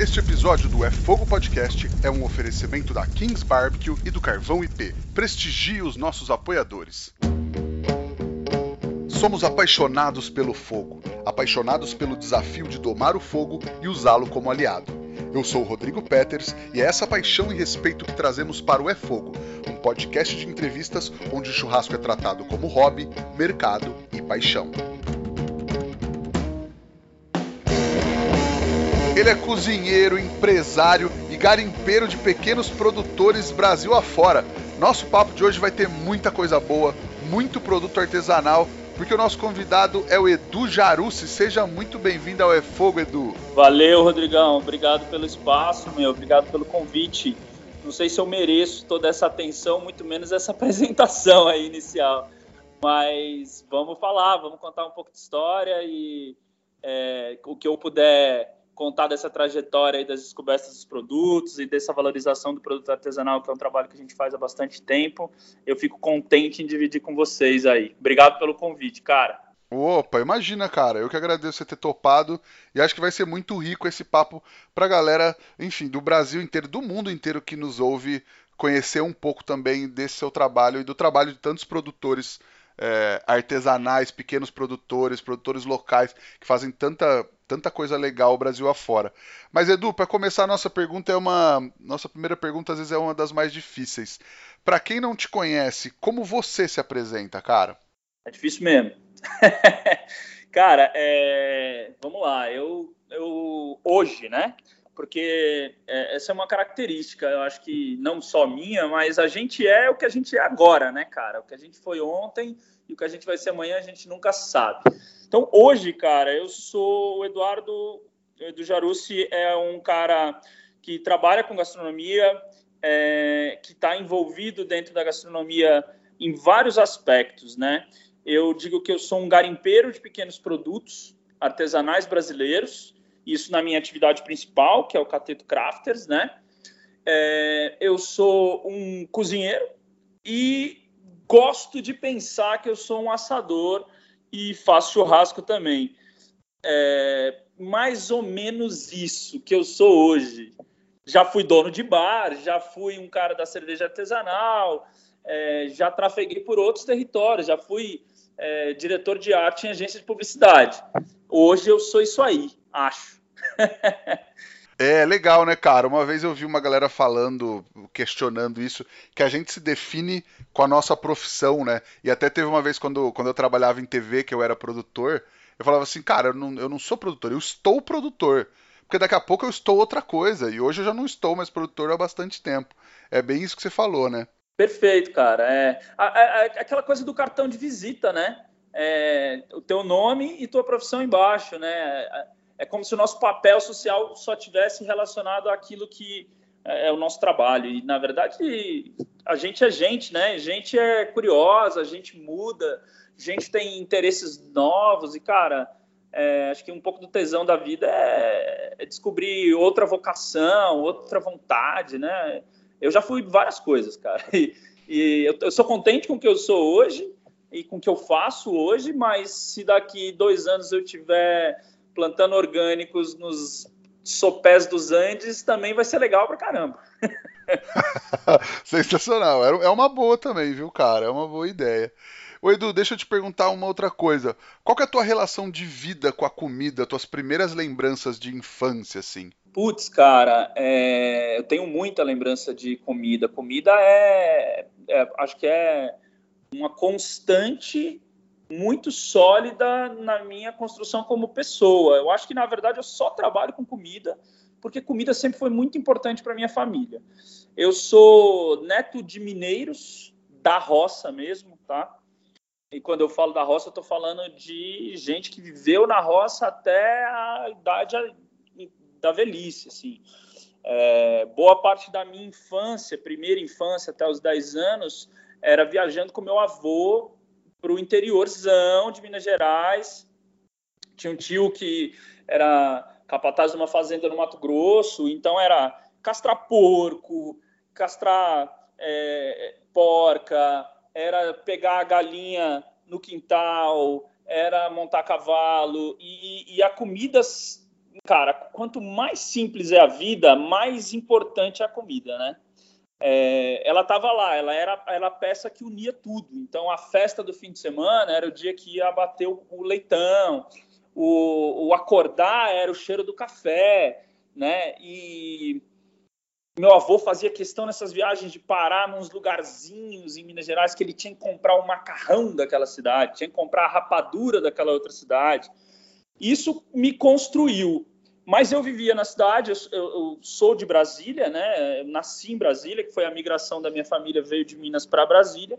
Este episódio do É Fogo Podcast é um oferecimento da Kings Barbecue e do Carvão IP. Prestigie os nossos apoiadores. Somos apaixonados pelo fogo, apaixonados pelo desafio de domar o fogo e usá-lo como aliado. Eu sou o Rodrigo Peters e é essa paixão e respeito que trazemos para o É Fogo, um podcast de entrevistas onde o churrasco é tratado como hobby, mercado e paixão. Ele é cozinheiro, empresário e garimpeiro de pequenos produtores Brasil afora. Nosso papo de hoje vai ter muita coisa boa, muito produto artesanal, porque o nosso convidado é o Edu Jarucci. Seja muito bem-vindo ao É Fogo, Edu. Valeu, Rodrigão. Obrigado pelo espaço, meu. Obrigado pelo convite. Não sei se eu mereço toda essa atenção, muito menos essa apresentação aí inicial. Mas vamos falar, vamos contar um pouco de história e é, o que eu puder contar dessa trajetória das descobertas dos produtos e dessa valorização do produto artesanal, que é um trabalho que a gente faz há bastante tempo. Eu fico contente em dividir com vocês aí. Obrigado pelo convite, cara. Opa, imagina, cara. Eu que agradeço você ter topado e acho que vai ser muito rico esse papo pra galera, enfim, do Brasil inteiro, do mundo inteiro que nos ouve, conhecer um pouco também desse seu trabalho e do trabalho de tantos produtores é, artesanais, pequenos produtores, produtores locais que fazem tanta tanta coisa legal o Brasil afora. Mas Edu, para começar nossa pergunta é uma nossa primeira pergunta às vezes é uma das mais difíceis. Para quem não te conhece, como você se apresenta, cara? É difícil mesmo. cara, é... vamos lá. Eu, eu hoje, né? Porque é, essa é uma característica, eu acho que não só minha, mas a gente é o que a gente é agora, né, cara? O que a gente foi ontem e o que a gente vai ser amanhã a gente nunca sabe. Então, hoje, cara, eu sou o Eduardo do Jarucci, é um cara que trabalha com gastronomia, é, que está envolvido dentro da gastronomia em vários aspectos, né? Eu digo que eu sou um garimpeiro de pequenos produtos artesanais brasileiros, isso na minha atividade principal, que é o Cateto Crafters, né? É, eu sou um cozinheiro e gosto de pensar que eu sou um assador e faço churrasco também. É mais ou menos isso que eu sou hoje. Já fui dono de bar, já fui um cara da cerveja artesanal, é, já trafeguei por outros territórios, já fui é, diretor de arte em agência de publicidade. Hoje eu sou isso aí, acho. É legal, né, cara? Uma vez eu vi uma galera falando, questionando isso, que a gente se define com a nossa profissão, né? E até teve uma vez quando, quando eu trabalhava em TV, que eu era produtor, eu falava assim, cara, eu não, eu não sou produtor, eu estou produtor. Porque daqui a pouco eu estou outra coisa. E hoje eu já não estou mais produtor há bastante tempo. É bem isso que você falou, né? Perfeito, cara. É, é, é aquela coisa do cartão de visita, né? É, o teu nome e tua profissão embaixo, né? É como se o nosso papel social só tivesse relacionado àquilo que é, é o nosso trabalho. E, na verdade, a gente é gente, né? A gente é curiosa, a gente muda, a gente tem interesses novos e, cara, é, acho que um pouco do tesão da vida é, é, descobrir outra vocação, outra vontade, né? Eu já fui várias coisas, cara. E, e eu, eu, sou contente com o que eu sou hoje e com o que eu faço hoje, mas se daqui dois anos eu tiver plantando orgânicos nos sopés dos Andes também vai ser legal pra caramba. Sensacional. É uma boa também, viu, cara? É uma boa ideia. Ô Edu, deixa eu te perguntar uma outra coisa. Qual é a tua relação de vida com a comida, tuas primeiras lembranças de infância, assim? Putz, cara, é... eu tenho muita lembrança de comida. Comida é... é, acho que é uma constante muito sólida na minha construção como pessoa. Eu acho que, na verdade, eu só trabalho com comida, porque comida sempre foi muito importante para minha família. Eu sou neto de mineiros da roça mesmo, tá? E quando eu falo da roça, eu estou falando de gente que viveu na roça até a idade da velhice, assim. É, boa parte da minha infância, primeira infância até os 10 anos, era viajando com meu avô para o interiorzão de Minas Gerais. Tinha um tio que era capataz de uma fazenda no Mato Grosso, então era castrar porco, castrar é, porca, era pegar a galinha no quintal, era montar cavalo e, e a comida cara, quanto mais simples é a vida, mais importante é a comida, né? É, ela estava lá, ela era, era a peça que unia tudo. Então, a festa do fim de semana era o dia que ia bater o, o leitão, o, o, acordar era o cheiro do café, né? E meu avô fazia questão nessas viagens de parar nos lugarzinhos em Minas Gerais que ele tinha que comprar o macarrão daquela cidade, tinha que comprar a rapadura daquela outra cidade. Isso me construiu. Mas eu vivia na cidade, eu, eu, sou de Brasília, né? Eu nasci em Brasília, que foi a migração da minha família, veio de Minas para Brasília,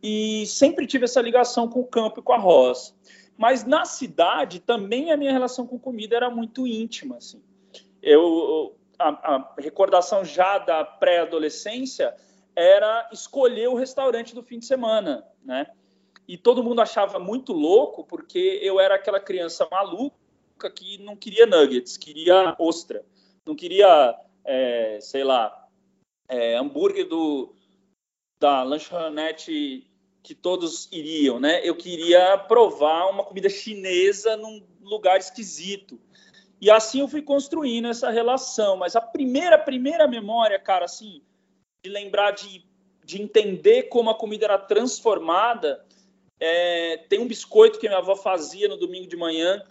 e sempre tive essa ligação com o campo e com a roça. Mas na cidade também a minha relação com comida era muito íntima, assim. Eu, a, a recordação já da pré-adolescência era escolher o restaurante do fim de semana, né? E todo mundo achava muito louco porque eu era aquela criança maluca que não queria nuggets, queria ostra, não queria, é, sei lá, é, hambúrguer do, da lanchonete que todos iriam, né? Eu queria provar uma comida chinesa num lugar esquisito. E assim eu fui construindo essa relação. Mas a primeira, primeira memória, cara, assim, de lembrar de, de entender como a comida era transformada, é, tem um biscoito que minha avó fazia no domingo de manhã,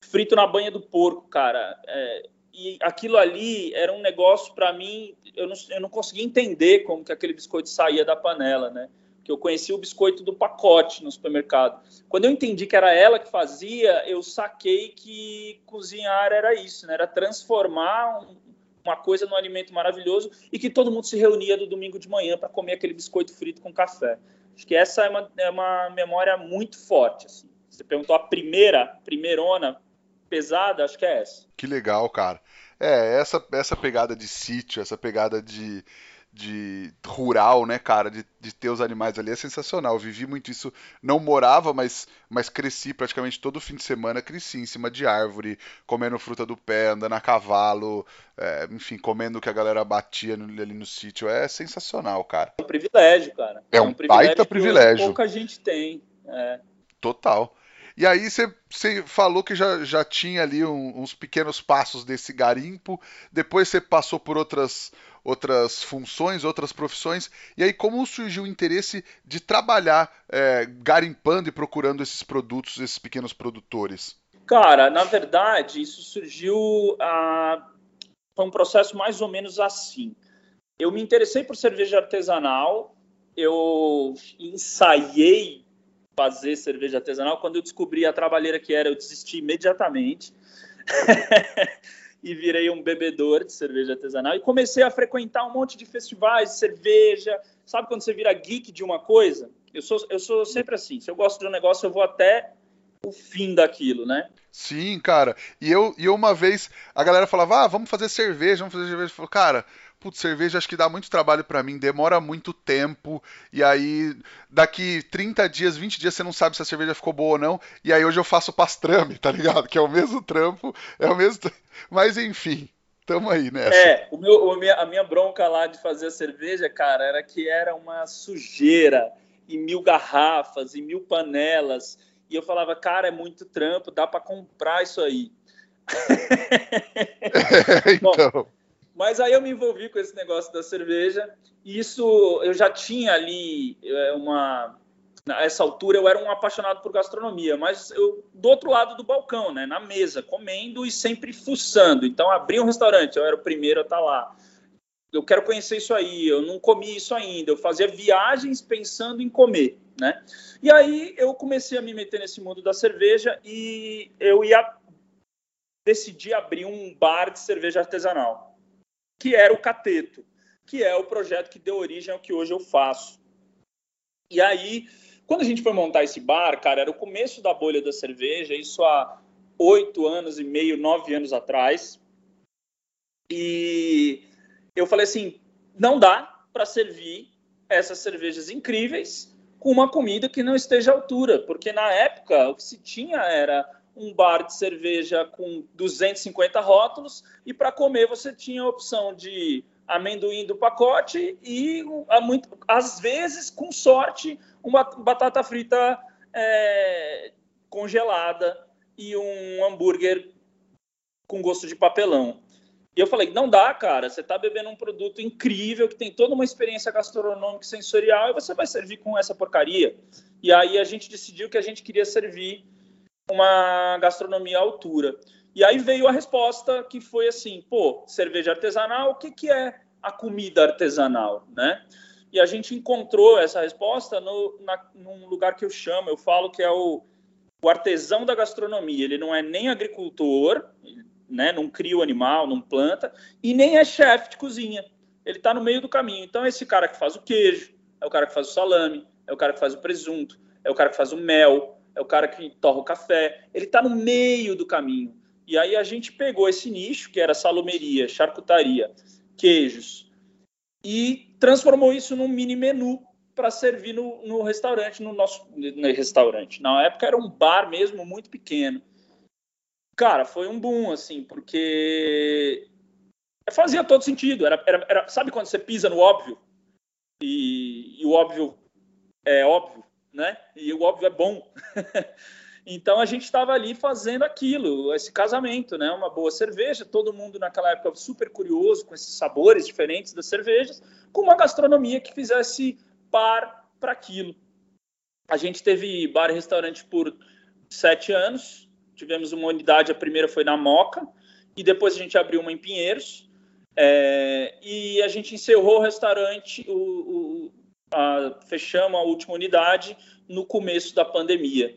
frito na banha do porco, cara. É, e aquilo ali era um negócio para mim, eu não, eu não conseguia entender como que aquele biscoito saía da panela, né? Que eu conhecia o biscoito do pacote no supermercado. Quando eu entendi que era ela que fazia, eu saquei que cozinhar era isso, né? Era transformar um, uma coisa num alimento maravilhoso e que todo mundo se reunia do domingo de manhã para comer aquele biscoito frito com café. Acho que essa é uma, é uma memória muito forte. Assim. Você perguntou a primeira, primeirona, pesada, acho que é essa. Que legal, cara. É, essa, essa pegada de sítio, essa pegada de, de rural, né, cara, de, de ter os animais ali é sensacional. Eu vivi muito isso, não morava, mas, mas cresci praticamente todo fim de semana, cresci em cima de árvore, comendo fruta do pé, andando a cavalo, é, enfim, comendo o que a galera batia no, ali no sítio. É sensacional, cara. É um privilégio, cara. É, é um, um privilégio baita privilégio. pouca gente tem. É. Total. E aí você falou que já, já tinha ali um, uns pequenos passos desse garimpo, depois você passou por outras, outras funções, outras profissões, e aí como surgiu o interesse de trabalhar é, garimpando e procurando esses produtos, esses pequenos produtores? Cara, na verdade, isso surgiu. Ah, foi um processo mais ou menos assim. Eu me interessei por cerveja artesanal, eu ensaiei fazer cerveja artesanal. Quando eu descobri a trabalheira que era, eu desisti imediatamente. e virei um bebedor de cerveja artesanal e comecei a frequentar um monte de festivais de cerveja. Sabe quando você vira geek de uma coisa? Eu sou, eu sou sempre assim. Se eu gosto de um negócio, eu vou até o fim daquilo, né? Sim, cara. E eu, e eu uma vez, a galera falava, ah, vamos fazer cerveja, vamos fazer cerveja. Eu falei, cara, putz, cerveja acho que dá muito trabalho para mim, demora muito tempo, e aí daqui 30 dias, 20 dias você não sabe se a cerveja ficou boa ou não, e aí hoje eu faço pastrame, tá ligado? Que é o mesmo trampo, é o mesmo. Mas enfim, tamo aí nessa. É, o meu, a minha bronca lá de fazer a cerveja, cara, era que era uma sujeira, e mil garrafas, e mil panelas, e eu falava, cara, é muito trampo, dá para comprar isso aí. É, então. Bom, mas aí eu me envolvi com esse negócio da cerveja. E isso eu já tinha ali é, uma. Nessa altura eu era um apaixonado por gastronomia, mas eu do outro lado do balcão, né, na mesa, comendo e sempre fuçando. Então abri um restaurante, eu era o primeiro a estar lá. Eu quero conhecer isso aí, eu não comi isso ainda. Eu fazia viagens pensando em comer, né? E aí eu comecei a me meter nesse mundo da cerveja e eu ia decidir abrir um bar de cerveja artesanal que era o Cateto, que é o projeto que deu origem ao que hoje eu faço. E aí, quando a gente foi montar esse bar, cara, era o começo da bolha da cerveja, isso há oito anos e meio, nove anos atrás. E eu falei assim: não dá para servir essas cervejas incríveis com uma comida que não esteja à altura, porque na época o que se tinha era um bar de cerveja com 250 rótulos e para comer você tinha a opção de amendoim do pacote e muito, às vezes com sorte uma batata frita é, congelada e um hambúrguer com gosto de papelão. E eu falei, não dá, cara, você está bebendo um produto incrível, que tem toda uma experiência gastronômica e sensorial, e você vai servir com essa porcaria. E aí a gente decidiu que a gente queria servir uma gastronomia à altura. E aí veio a resposta que foi assim, pô, cerveja artesanal, o que, que é a comida artesanal, né? E a gente encontrou essa resposta no, na, num lugar que eu chamo, eu falo que é o, o artesão da gastronomia. Ele não é nem agricultor, né? Não cria o animal, não planta, e nem é chefe de cozinha. Ele está no meio do caminho. Então, esse cara que faz o queijo, é o cara que faz o salame, é o cara que faz o presunto, é o cara que faz o mel, é o cara que torra o café. Ele está no meio do caminho. E aí a gente pegou esse nicho, que era salomeria, charcutaria, queijos, e transformou isso num mini menu para servir no, no, restaurante, no nosso no restaurante. Na época era um bar mesmo, muito pequeno. Cara, foi um boom, assim, porque fazia todo sentido. Era, era, era sabe quando você pisa no óbvio? E, e o óbvio é óbvio, né? E o óbvio é bom. Então a gente estava ali fazendo aquilo, esse casamento, né? Uma boa cerveja, todo mundo naquela época super curioso com esses sabores diferentes das cervejas, com uma gastronomia que fizesse par para aquilo. A gente teve bar e restaurante por sete anos, tivemos uma unidade, a primeira foi na Moca, e depois a gente abriu uma em Pinheiros, é, e a gente encerrou o restaurante, o, a, fechamos a última unidade no começo da pandemia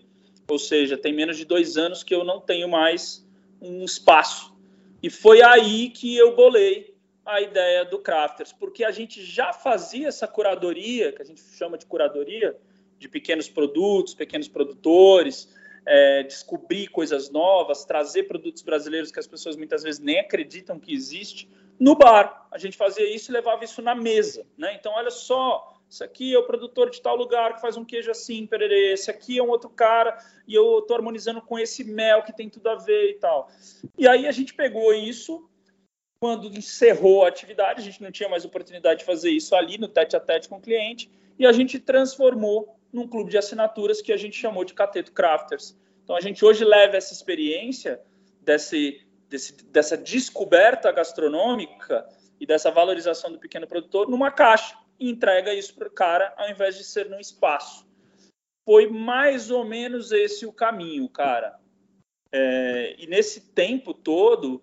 ou seja, tem menos de dois anos que eu não tenho mais um espaço. E foi aí que eu bolei a ideia do Crafters, porque a gente já fazia essa curadoria, que a gente chama de curadoria, de pequenos produtos, pequenos produtores, é, descobrir coisas novas, trazer produtos brasileiros que as pessoas muitas vezes nem acreditam que existe, no bar. A gente fazia isso e levava isso na mesa. Né? Então, olha só, esse aqui é o produtor de tal lugar que faz um queijo assim, pererê. Esse aqui é um outro cara e eu estou harmonizando com esse mel que tem tudo a ver e tal. E aí a gente pegou isso quando encerrou a atividade, a gente não tinha mais oportunidade de fazer isso ali no tete a tete com o cliente e a gente transformou num clube de assinaturas que a gente chamou de Cateto Crafters. Então a gente hoje leva essa experiência desse, desse, dessa descoberta gastronômica e dessa valorização do pequeno produtor numa caixa e entrega isso para o cara, ao invés de ser num espaço. Foi mais ou menos esse o caminho, cara. É, e nesse tempo todo,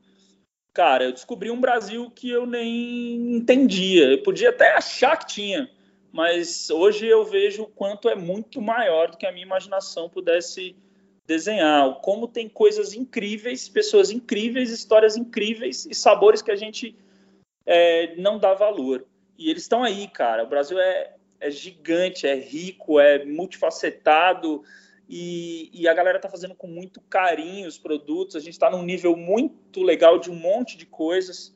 cara, eu descobri um Brasil que eu nem entendia. Eu podia até achar que tinha, mas hoje eu vejo o quanto é muito maior do que a minha imaginação pudesse desenhar. Como tem coisas incríveis, pessoas incríveis, histórias incríveis e sabores que a gente é, não dá valor. E eles estão aí, cara. O Brasil é, é gigante, é rico, é multifacetado e, e a galera está fazendo com muito carinho os produtos. A gente está num nível muito legal de um monte de coisas.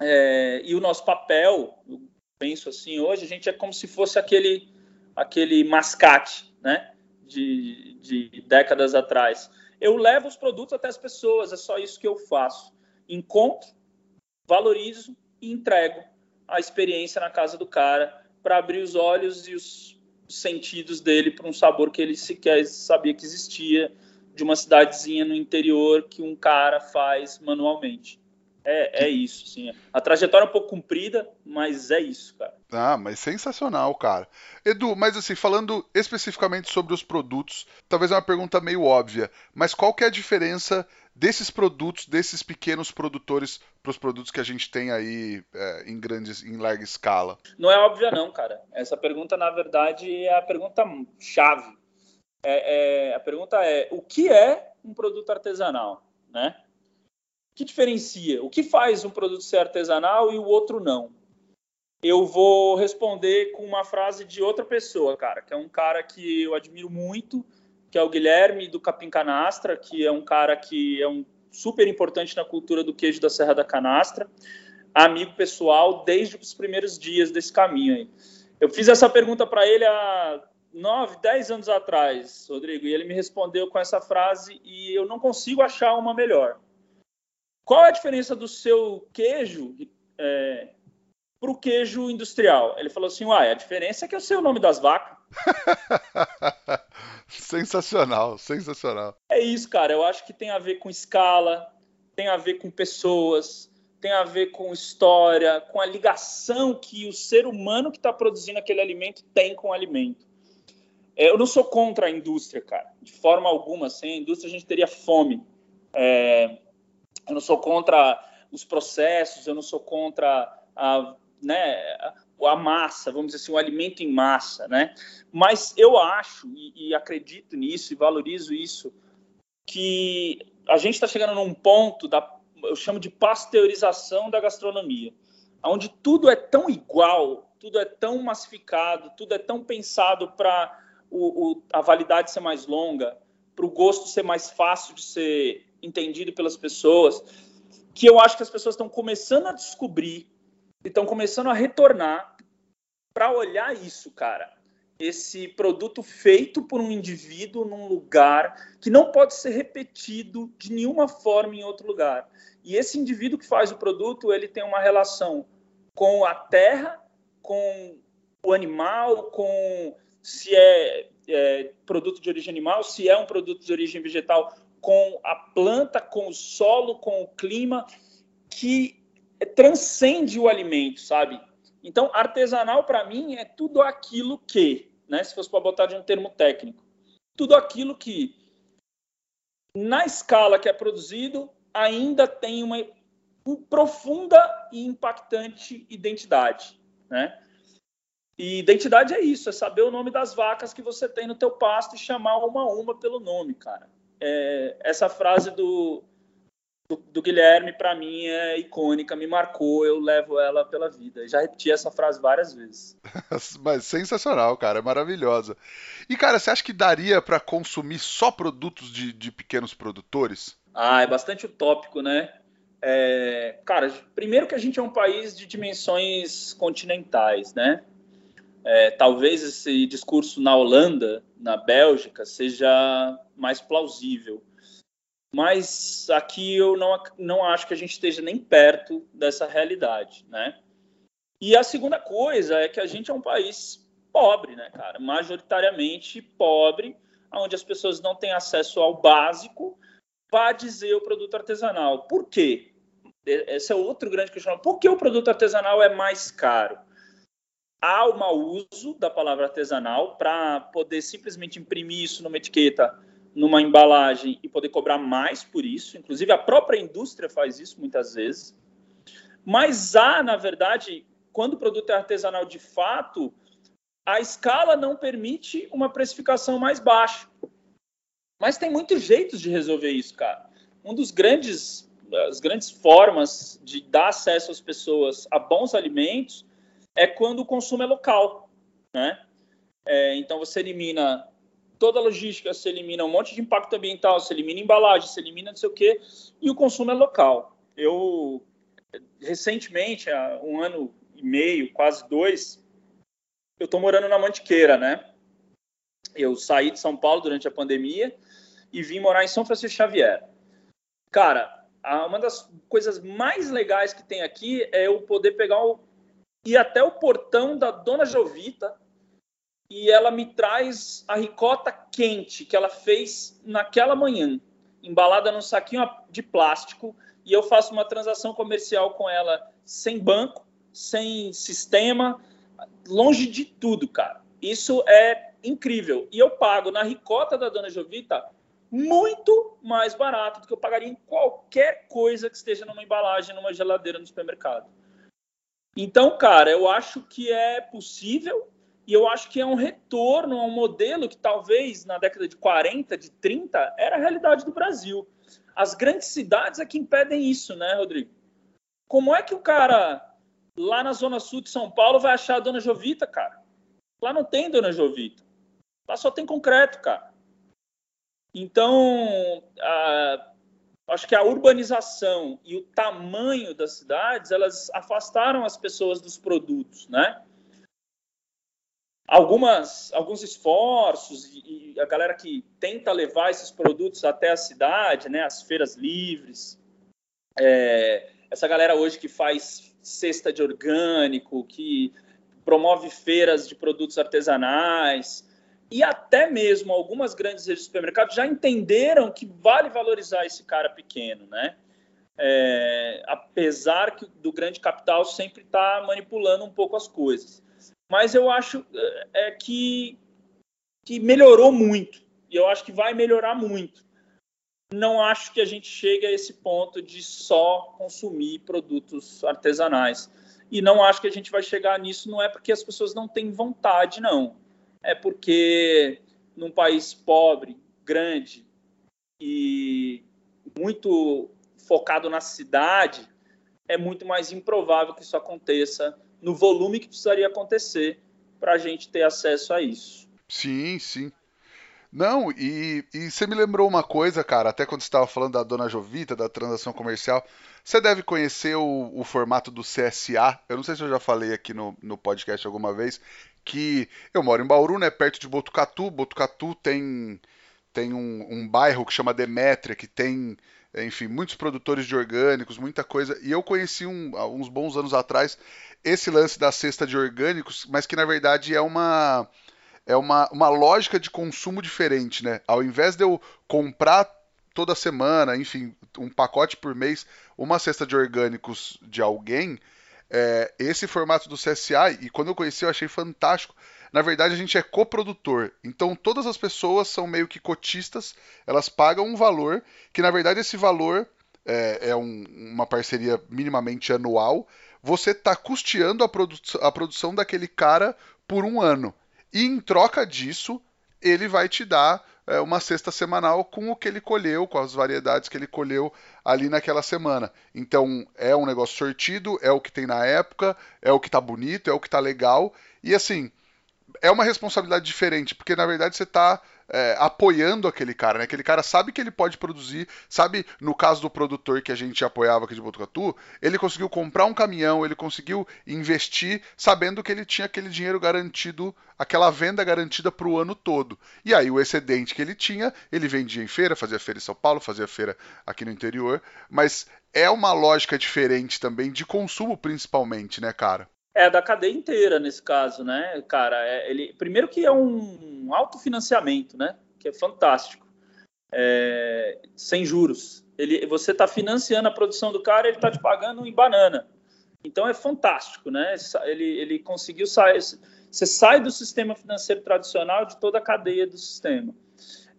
É, e o nosso papel, eu penso assim, hoje a gente é como se fosse aquele, aquele mascate, né? De, de décadas atrás. Eu levo os produtos até as pessoas, é só isso que eu faço. Encontro, valorizo e entrego a experiência na casa do cara para abrir os olhos e os sentidos dele para um sabor que ele sequer sabia que existia de uma cidadezinha no interior que um cara faz manualmente. É, é isso, sim. A trajetória é um pouco comprida, mas é isso, cara. Ah, mas sensacional, cara. Edu, mas assim, falando especificamente sobre os produtos, talvez é uma pergunta meio óbvia, mas qual que é a diferença desses produtos, desses pequenos produtores, para os produtos que a gente tem aí é, em grandes, em larga escala? Não é óbvia não, cara. Essa pergunta, na verdade, é a pergunta chave. É, é, a pergunta é, o que é um produto artesanal, né? O que diferencia? O que faz um produto ser artesanal e o outro não? Eu vou responder com uma frase de outra pessoa, cara, que é um cara que eu admiro muito, que é o Guilherme do Capim Canastra, que é um cara que é um super importante na cultura do queijo da Serra da Canastra, amigo pessoal desde os primeiros dias desse caminho aí. Eu fiz essa pergunta para ele há nove, dez anos atrás, Rodrigo, e ele me respondeu com essa frase e eu não consigo achar uma melhor. Qual é a diferença do seu queijo é, para o queijo industrial? Ele falou assim, uai, a diferença é que eu sei o nome das vacas. sensacional, sensacional. É isso, cara. Eu acho que tem a ver com escala, tem a ver com pessoas, tem a ver com história, com a ligação que o ser humano que está produzindo aquele alimento tem com o alimento. É, eu não sou contra a indústria, cara, de forma alguma. Sem a indústria a gente teria fome. É, eu não sou contra os processos, eu não sou contra a, né, a massa, vamos dizer assim, o alimento em massa, né? Mas eu acho e, e acredito nisso e valorizo isso que a gente está chegando num ponto da eu chamo de pasteurização da gastronomia, onde tudo é tão igual, tudo é tão massificado, tudo é tão pensado para a validade ser mais longa, para o gosto ser mais fácil de ser entendido pelas pessoas, que eu acho que as pessoas estão começando a descobrir estão começando a retornar para olhar isso, cara. Esse produto feito por um indivíduo num lugar que não pode ser repetido de nenhuma forma em outro lugar. E esse indivíduo que faz o produto, ele tem uma relação com a terra, com o animal, com se é, é produto de origem animal, se é um produto de origem vegetal, com a planta, com o solo, com o clima, que transcende o alimento, sabe? Então, artesanal para mim é tudo aquilo que, né, se fosse para botar de um termo técnico, tudo aquilo que na escala que é produzido ainda tem uma profunda e impactante identidade, né? E identidade é isso, é saber o nome das vacas que você tem no teu pasto e chamar uma a uma pelo nome, cara é, essa frase do, do, do Guilherme, para mim, é icônica, me marcou, eu levo ela pela vida. Já repeti essa frase várias vezes. Mas sensacional, cara, é maravilhosa. E, cara, você acha que daria para consumir só produtos de, de pequenos produtores? Ah, é bastante utópico, né? É, cara, primeiro que a gente é um país de dimensões continentais, né? É, talvez esse discurso na Holanda, na Bélgica, seja mais plausível. Mas aqui eu não, não acho que a gente esteja nem perto dessa realidade, né? E a segunda coisa é que a gente é um país pobre, né, cara? Majoritariamente pobre, onde as pessoas não têm acesso ao básico, para dizer o produto artesanal. Por quê? Esse é outro grande questionamento. Por que o produto artesanal é mais caro? há o mau uso da palavra artesanal para poder simplesmente imprimir isso numa etiqueta, numa embalagem e poder cobrar mais por isso. Inclusive, a própria indústria faz isso muitas vezes. Mas há, na verdade, quando o produto é artesanal de fato, a escala não permite uma precificação mais baixa. Mas tem muitos jeitos de resolver isso, cara. Um dos grandes as grandes formas de dar acesso às pessoas a bons alimentos é quando o consumo é local, né? É, então você elimina toda a logística, você elimina um monte de impacto ambiental, você elimina embalagem, você elimina não sei o quê, e o consumo é local. Eu recentemente, há um ano e meio, quase dois, eu estou morando na Mantiqueira, né? Eu saí de São Paulo durante a pandemia e vim morar em São Francisco Xavier. Cara, uma das coisas mais legais que tem aqui é eu poder pegar o ir até o portão da dona Jovita e ela me traz a ricota quente que ela fez naquela manhã, embalada num saquinho de plástico, e eu faço uma transação comercial com ela sem banco, sem sistema, longe de tudo, cara. Isso é incrível. E eu pago na ricota da dona Jovita muito mais barato do que eu pagaria em qualquer coisa que esteja numa embalagem, numa geladeira no supermercado. Então, cara, eu acho que é possível e eu acho que é um retorno a um modelo que talvez na década de 40, de 30, era a realidade do Brasil. As grandes cidades é que impedem isso, né, Rodrigo? Como é que o cara lá na zona sul de São Paulo vai achar a Dona Jovita, cara? Lá não tem Dona Jovita. Lá só tem concreto, cara. Então, a, acho que a urbanização e o tamanho das cidades, elas afastaram as pessoas dos produtos, né? Algumas, alguns esforços e, e a galera que tenta levar esses produtos até a cidade, né? As feiras livres, é, essa galera hoje que faz cesta de orgânico, que promove feiras de produtos artesanais, e até mesmo algumas grandes redes de supermercado já entenderam que vale valorizar esse cara pequeno, né? é, apesar que, do grande capital sempre está manipulando um pouco as coisas. Mas eu acho é, é, que, que melhorou muito, e eu acho que vai melhorar muito. Não acho que a gente chegue a esse ponto de só consumir produtos artesanais. E não acho que a gente vai chegar nisso, não é porque as pessoas não têm vontade, não. É porque num país pobre, grande e muito focado na cidade, é muito mais improvável que isso aconteça no volume que precisaria acontecer para a gente ter acesso a isso. Sim, sim. Não, e, e você me lembrou uma coisa, cara, até quando você estava falando da Dona Jovita, da transação comercial, você deve conhecer o, o, formato do CSA. Eu não sei se eu já falei aqui no, no podcast alguma vez, que eu moro em Bauru, né, perto de Botucatu. Botucatu tem, tem um, um bairro que chama Demétria, que tem enfim, muitos produtores de orgânicos, muita coisa. E eu conheci um, uns bons anos atrás esse lance da cesta de orgânicos, mas que na verdade é uma é uma, uma lógica de consumo diferente, né? Ao invés de eu comprar toda semana, enfim, um pacote por mês, uma cesta de orgânicos de alguém, é, esse formato do CSA, e quando eu conheci eu achei fantástico, na verdade a gente é coprodutor. Então todas as pessoas são meio que cotistas, elas pagam um valor, que na verdade esse valor é, é um, uma parceria minimamente anual. Você está custeando a, produ a produção daquele cara por um ano. E em troca disso, ele vai te dar é, uma cesta semanal com o que ele colheu, com as variedades que ele colheu ali naquela semana. Então é um negócio sortido, é o que tem na época, é o que tá bonito, é o que tá legal. E assim, é uma responsabilidade diferente, porque na verdade você está é, apoiando aquele cara, né? Aquele cara sabe que ele pode produzir, sabe, no caso do produtor que a gente apoiava aqui de Botucatu, ele conseguiu comprar um caminhão, ele conseguiu investir, sabendo que ele tinha aquele dinheiro garantido, aquela venda garantida para o ano todo. E aí o excedente que ele tinha, ele vendia em feira, fazia feira em São Paulo, fazia feira aqui no interior, mas é uma lógica diferente também de consumo principalmente, né, cara? É da cadeia inteira nesse caso, né, cara? É, ele primeiro que é um autofinanciamento, né? Que é fantástico, é, sem juros. Ele, você está financiando a produção do cara, ele está te pagando em banana. Então é fantástico, né? Ele, ele conseguiu sair. Você sai do sistema financeiro tradicional de toda a cadeia do sistema.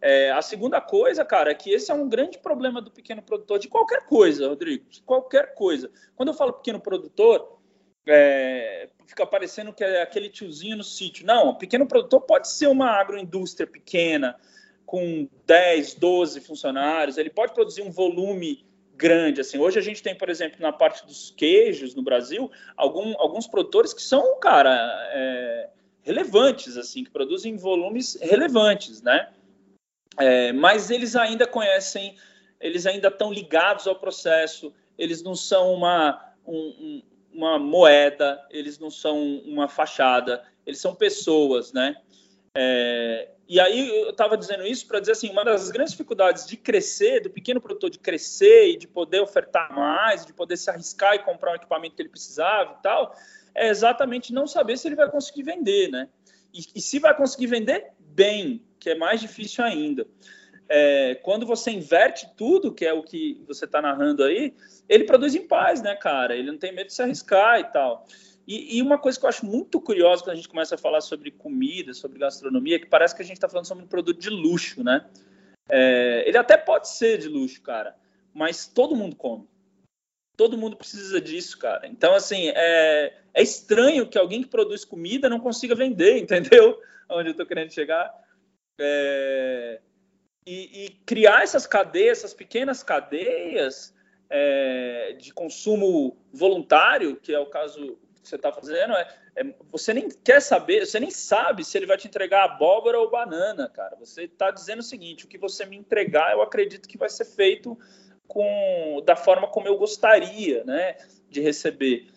É, a segunda coisa, cara, é que esse é um grande problema do pequeno produtor de qualquer coisa, Rodrigo, de qualquer coisa. Quando eu falo pequeno produtor, é, fica parecendo que é aquele tiozinho no sítio. Não, pequeno produtor pode ser uma agroindústria pequena, com 10, 12 funcionários, ele pode produzir um volume grande. Assim. Hoje a gente tem, por exemplo, na parte dos queijos no Brasil, algum, alguns produtores que são, cara, é, relevantes, assim, que produzem volumes relevantes, né? É, mas eles ainda conhecem, eles ainda estão ligados ao processo, eles não são uma, um, uma moeda, eles não são uma fachada, eles são pessoas, né? É, e aí eu estava dizendo isso para dizer assim, uma das grandes dificuldades de crescer, do pequeno produtor de crescer e de poder ofertar mais, de poder se arriscar e comprar um equipamento que ele precisava e tal, é exatamente não saber se ele vai conseguir vender, né? E, e se vai conseguir vender bem, que é mais difícil ainda é, quando você inverte tudo, que é o que você está narrando aí, ele produz em paz, né, cara? Ele não tem medo de se arriscar e tal. E, e, uma coisa que eu acho muito curiosa quando a gente começa a falar sobre comida, sobre gastronomia, é que parece que a gente está falando sobre um produto de luxo, né? É, ele até pode ser de luxo, cara, mas todo mundo come. Todo mundo precisa disso, cara. Então, assim, é, é estranho que alguém que produz comida não consiga vender, entendeu? Onde eu estou querendo chegar. É, e, e criar essas cadeias, essas pequenas cadeias é, de consumo voluntário, que é o caso que você está fazendo, é, é, você nem quer saber, você nem sabe se ele vai te entregar abóbora ou banana, cara. Você está dizendo o seguinte: o que você me entregar, eu acredito que vai ser feito com da forma como eu gostaria, né, de receber.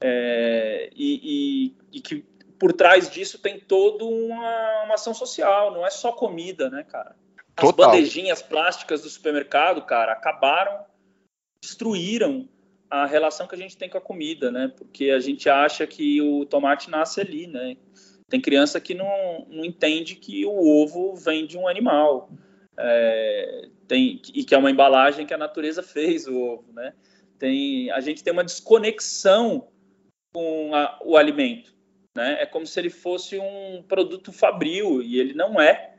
É, e, e, e, que por trás disso tem toda uma, uma ação social, não é só comida, né, cara? As bandejinhas plásticas do supermercado, cara, acabaram, destruíram a relação que a gente tem com a comida, né? Porque a gente acha que o tomate nasce ali, né? Tem criança que não, não entende que o ovo vem de um animal. é, tem, e que é uma embalagem que a natureza fez o ovo, né? Tem, a gente tem uma desconexão com a, o alimento, né? É como se ele fosse um produto fabril e ele não é,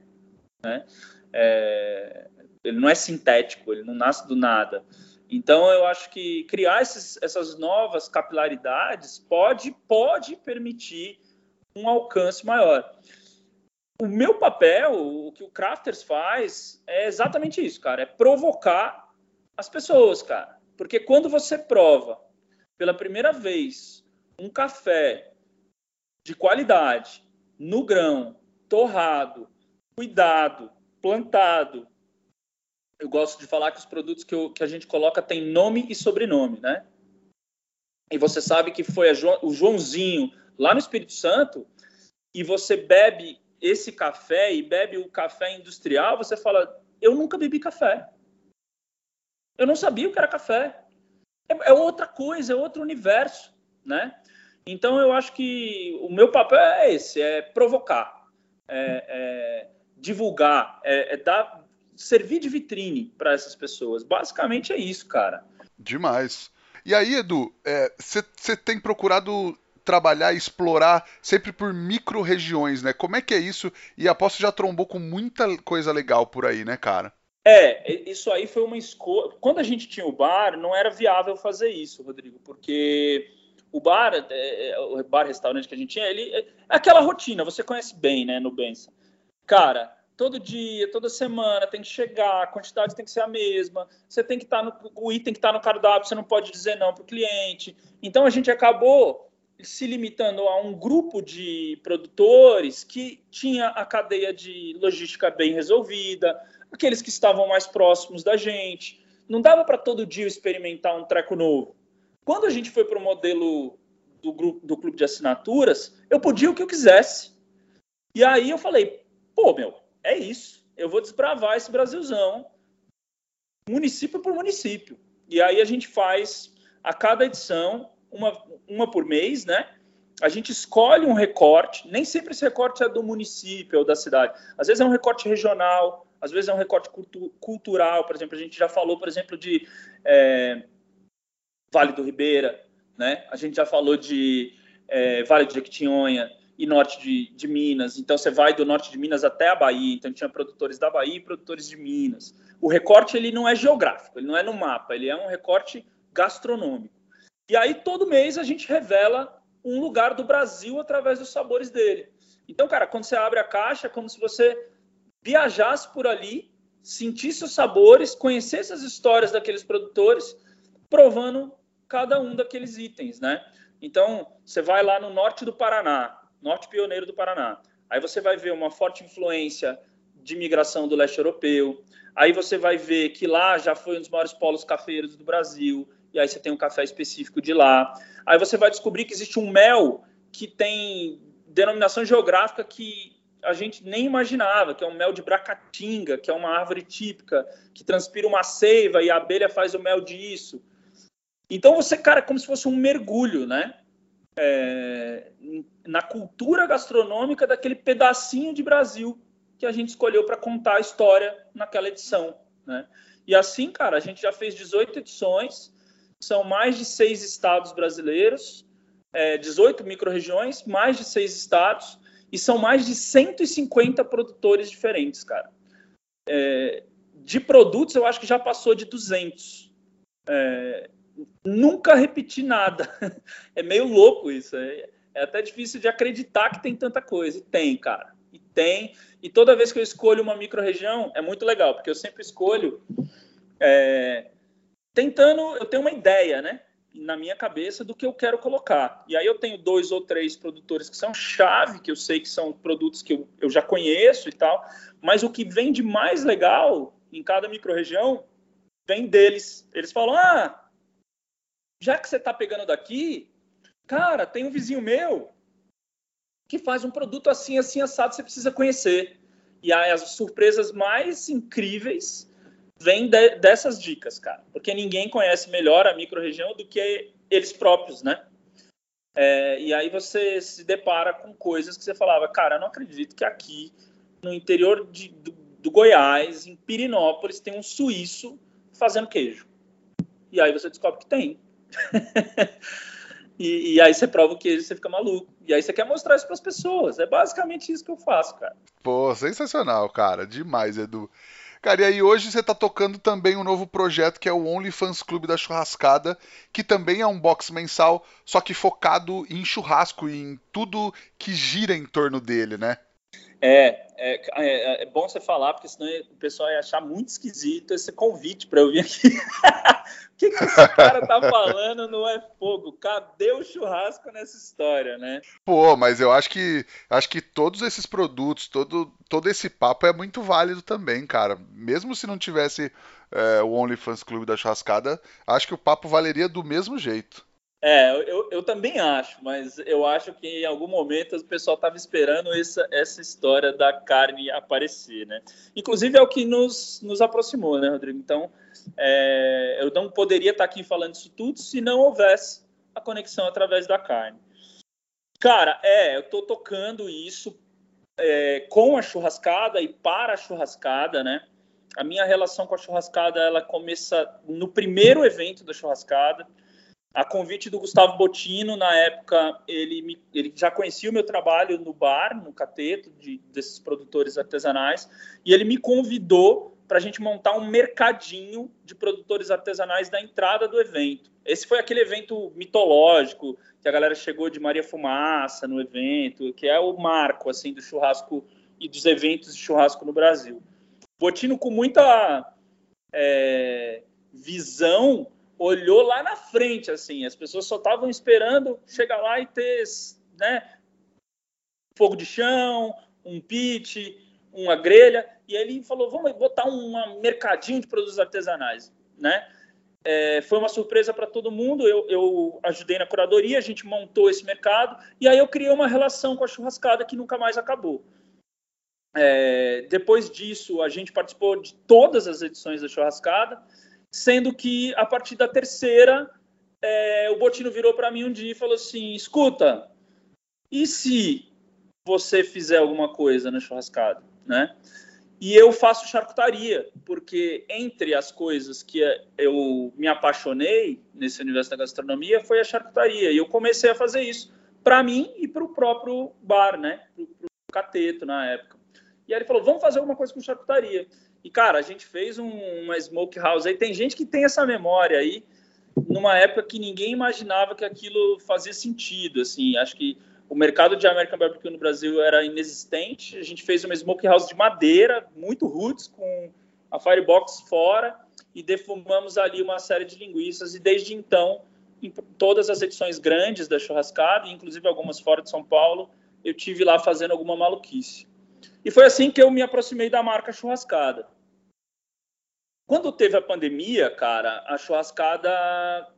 né? É, ele não é sintético, ele não nasce do nada. Então, eu acho que criar esses, essas novas capilaridades pode, pode permitir um alcance maior. O meu papel, o que o Crafters faz, é exatamente isso, cara, é provocar as pessoas, cara. Porque quando você prova pela primeira vez um café de qualidade, no grão, torrado, cuidado, plantado, eu gosto de falar que os produtos que, eu, que a gente coloca têm nome e sobrenome, né? E você sabe que foi jo, o Joãozinho lá no Espírito Santo, e você bebe esse café e bebe o café industrial, você fala: Eu nunca bebi café. Eu não sabia o que era café. É, é outra coisa, é outro universo, né? Então eu acho que o meu papel é esse: é provocar, é, é divulgar, é, é dar servir de vitrine para essas pessoas. Basicamente é isso, cara. Demais. E aí, Edu, você é, tem procurado trabalhar e explorar sempre por micro-regiões, né? Como é que é isso? E aposto já trombou com muita coisa legal por aí, né, cara? É, isso aí foi uma escolha. Quando a gente tinha o bar, não era viável fazer isso, Rodrigo, porque o bar, é, é o bar-restaurante que a gente tinha, ele é aquela rotina, você conhece bem, né, no Benção. Cara, todo dia, toda semana tem que chegar, a quantidade tem que ser a mesma, você tem que estar tá no o item tem que estar tá no cardápio, você não pode dizer não para o cliente. Então a gente acabou se limitando a um grupo de produtores que tinha a cadeia de logística bem resolvida, aqueles que estavam mais próximos da gente. Não dava para todo dia experimentar um treco novo. Quando a gente foi para o modelo do grupo do clube de assinaturas, eu podia o que eu quisesse. E aí eu falei, pô, meu, é isso. Eu vou desbravar esse Brasilzão, município por município. E aí a gente faz a cada edição, uma, uma por mês, né? A gente escolhe um recorte, nem sempre esse recorte é do município ou da cidade. Às vezes é um recorte regional, às vezes é um recorte cultu cultural. Por exemplo, a gente já falou, por exemplo, de é, Vale do Ribeira, né? A gente já falou de é, Vale de Jequitinhonha, e norte de, de, Minas. Então você vai do norte de Minas até a Bahia. Então tinha produtores da Bahia e produtores de Minas. O recorte ele não é geográfico, ele não é no mapa, ele é um recorte gastronômico. E aí todo mês a gente revela um lugar do Brasil através dos sabores dele. Então, cara, quando você abre a caixa, é como se você viajasse por ali, sentisse os sabores, conhecesse as histórias daqueles produtores, provando cada um daqueles itens, né? Então, você vai lá no norte do Paraná, norte pioneiro do Paraná. Aí você vai ver uma forte influência de migração do leste europeu. Aí você vai ver que lá já foi um dos maiores polos cafeiros do Brasil. E aí você tem um café específico de lá. Aí você vai descobrir que existe um mel que tem denominação geográfica que a gente nem imaginava, que é um mel de bracatinga, que é uma árvore típica, que transpira uma seiva e a abelha faz o mel disso. Então você, cara, é como se fosse um mergulho, né? É, na cultura gastronômica daquele pedacinho de Brasil que a gente escolheu para contar a história naquela edição. Né? E assim, cara, a gente já fez 18 edições, são mais de seis estados brasileiros, é, 18 micro-regiões, mais de seis estados, e são mais de 150 produtores diferentes, cara. É, de produtos, eu acho que já passou de 200. É, nunca repeti nada. É meio louco isso. É, é, até difícil de acreditar que tem tanta coisa. E tem, cara. E tem. E toda vez que eu escolho uma micro-região, é muito legal, porque eu sempre escolho é, tentando. Eu tenho uma ideia, né? Na minha cabeça do que eu quero colocar. E aí eu tenho dois ou três produtores que são chave, que eu sei que são produtos que eu, eu já conheço e tal. Mas o que vem de mais legal em cada micro-região vem deles. Eles falam: ah já que você está pegando daqui, cara, tem um vizinho meu que faz um produto assim, assim, assado, você precisa conhecer. E aí as surpresas mais incríveis vêm de, dessas dicas, cara. Porque ninguém conhece melhor a microrregião do que eles próprios, né? É, e aí você se depara com coisas que você falava, cara, eu não acredito que aqui no interior de, do, do Goiás, em Pirinópolis, tem um suíço fazendo queijo. E aí você descobre que tem. e, e, aí você prova o queijo e você fica maluco. E aí você quer mostrar isso para as pessoas. É basicamente isso que eu faço, cara. Pô, sensacional, cara. Demais, Edu. Cara, e aí hoje você tá tocando também um novo projeto que é o OnlyFans Clube da Churrascada, que também é um box mensal, só que focado em churrasco e em tudo que gira em torno dele, né? É, é, é, é, bom você falar, porque senão o pessoal ia achar muito esquisito esse convite para eu vir aqui. o que, que esse cara tá falando não é fogo? Cadê o churrasco nessa história, né? Pô, mas eu acho que acho que todos esses produtos, todo, todo esse papo é muito válido também, cara. Mesmo se não tivesse é, o OnlyFans Clube da Churrascada, acho que o papo valeria do mesmo jeito. É, eu, eu também acho, mas eu acho que em algum momento o pessoal estava esperando essa, essa história da carne aparecer, né? Inclusive é o que nos, nos aproximou, né, Rodrigo? Então, é, eu não poderia estar aqui falando isso tudo se não houvesse a conexão através da carne. Cara, é, eu estou tocando isso é, com a churrascada e para a churrascada, né? A minha relação com a churrascada, ela começa no primeiro evento da churrascada, a convite do Gustavo Botino, na época, ele, me, ele já conhecia o meu trabalho no bar, no cateto, de, desses produtores artesanais, e ele me convidou para a gente montar um mercadinho de produtores artesanais da entrada do evento. Esse foi aquele evento mitológico, que a galera chegou de Maria Fumaça no evento, que é o marco assim do churrasco e dos eventos de churrasco no Brasil. Botino com muita é, visão olhou lá na frente, assim, as pessoas só estavam esperando chegar lá e ter, né, fogo de chão, um pit, uma grelha, e ele falou, vamos botar um mercadinho de produtos artesanais, né? É, foi uma surpresa para todo mundo. Eu, eu, ajudei na curadoria, a gente montou esse mercado e aí eu criei uma relação com a churrascada que nunca mais acabou. É, depois disso, a gente participou de todas as edições da churrascada sendo que a partir da terceira, é, o Botino virou para mim um dia e falou assim: escuta, e se você fizer alguma coisa na churrascada, né? E eu faço charcutaria, porque entre as coisas que eu me apaixonei nesse universo da gastronomia foi a charcutaria. E eu comecei a fazer isso para mim e para o próprio bar, né? Para o cateto na época. E aí ele falou: vamos fazer alguma coisa com charcutaria. E, cara, a gente fez um, uma smoke house aí. Tem gente que tem essa memória aí, numa época que ninguém imaginava que aquilo fazia sentido. Assim, acho que o mercado de American Barbecue no Brasil era inexistente. A gente fez uma smoke house de madeira, muito roots, com a firebox fora, e defumamos ali uma série de linguiças. E desde então, em todas as edições grandes da churrascada, inclusive algumas fora de São Paulo, eu tive lá fazendo alguma maluquice. E foi assim que eu me aproximei da marca churrascada. Quando teve a pandemia, cara, a churrascada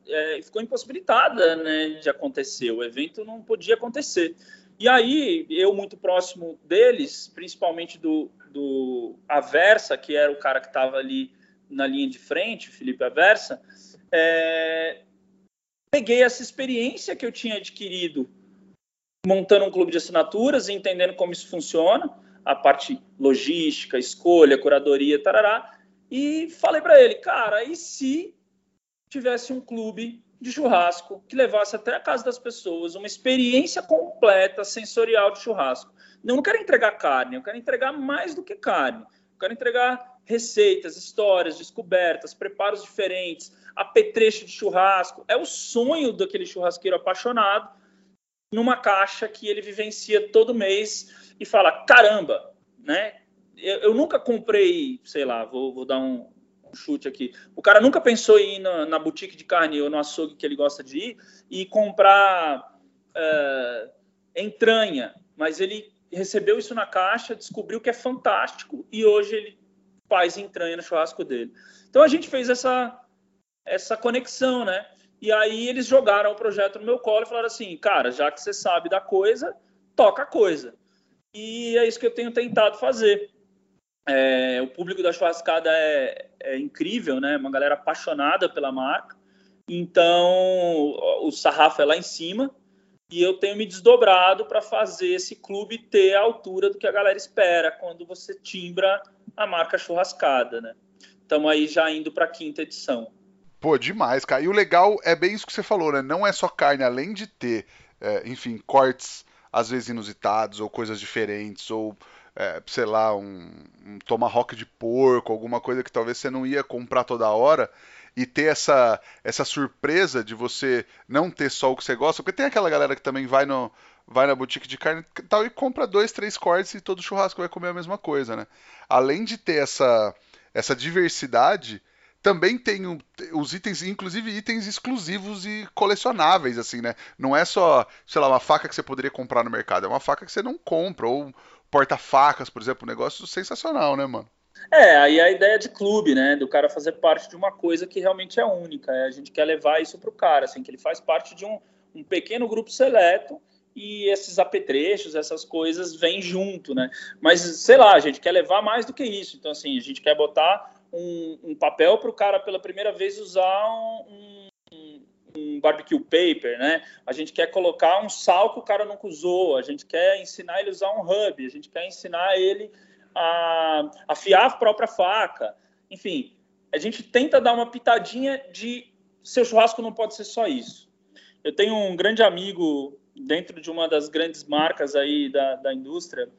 é, ficou impossibilitada né, de acontecer. O evento não podia acontecer. E aí, eu muito próximo deles, principalmente do, do Aversa, que era o cara que estava ali na linha de frente, o Felipe Aversa, é, peguei essa experiência que eu tinha adquirido montando um clube de assinaturas entendendo como isso funciona, a parte logística, escolha, curadoria, tarará, e falei para ele, cara, e se tivesse um clube de churrasco que levasse até a casa das pessoas uma experiência completa sensorial de churrasco? Eu não quero entregar carne, eu quero entregar mais do que carne. Eu quero entregar receitas, histórias, descobertas, preparos diferentes, apetrecho de churrasco. É o sonho daquele churrasqueiro apaixonado numa caixa que ele vivencia todo mês e fala: caramba, né? Eu, eu nunca comprei, sei lá, vou, vou dar um, um, chute aqui. O cara nunca pensou em ir na, na, boutique de carne ou no açougue que ele gosta de ir e comprar uh, entranha, mas ele recebeu isso na caixa, descobriu que é fantástico e hoje ele faz entranha no churrasco dele. Então a gente fez essa essa conexão, né? E aí eles jogaram o projeto no meu colo e falaram assim, cara, já que você sabe da coisa, toca a coisa. E é isso que eu tenho tentado fazer. É, o público da churrascada é, é, incrível, né? Uma galera apaixonada pela marca. Então, o sarrafo é lá em cima e eu tenho me desdobrado para fazer esse clube ter a altura do que a galera espera quando você timbra a marca churrascada, né? Estamos aí já indo para a quinta edição. Pô, demais, cara. E o legal é bem isso que você falou, né? Não é só carne, além de ter, é, enfim, cortes às vezes inusitados ou coisas diferentes, ou é, sei lá, um, um tomahawk de porco, alguma coisa que talvez você não ia comprar toda hora e ter essa, essa surpresa de você não ter só o que você gosta, porque tem aquela galera que também vai no vai na boutique de carne e tal e compra dois, três cortes e todo churrasco vai comer a mesma coisa, né? Além de ter essa essa diversidade, também tem os itens, inclusive itens exclusivos e colecionáveis, assim, né? Não é só, sei lá, uma faca que você poderia comprar no mercado, é uma faca que você não compra, ou porta-facas, por exemplo, um negócio sensacional, né, mano? É, aí a ideia de clube, né? Do cara fazer parte de uma coisa que realmente é única. É, a gente quer levar isso pro cara, assim, que ele faz parte de um, um pequeno grupo seleto e esses apetrechos, essas coisas vêm junto, né? Mas, sei lá, a gente quer levar mais do que isso. Então, assim, a gente quer botar um, um papel para o cara, pela primeira vez, usar um, um, um, barbecue paper, né? A gente quer colocar um sal que o cara nunca usou, a gente quer ensinar ele a usar um hub, a gente quer ensinar ele a afiar a própria faca. Enfim, a gente tenta dar uma pitadinha de seu churrasco não pode ser só isso. Eu tenho um grande amigo dentro de uma das grandes marcas aí da, da indústria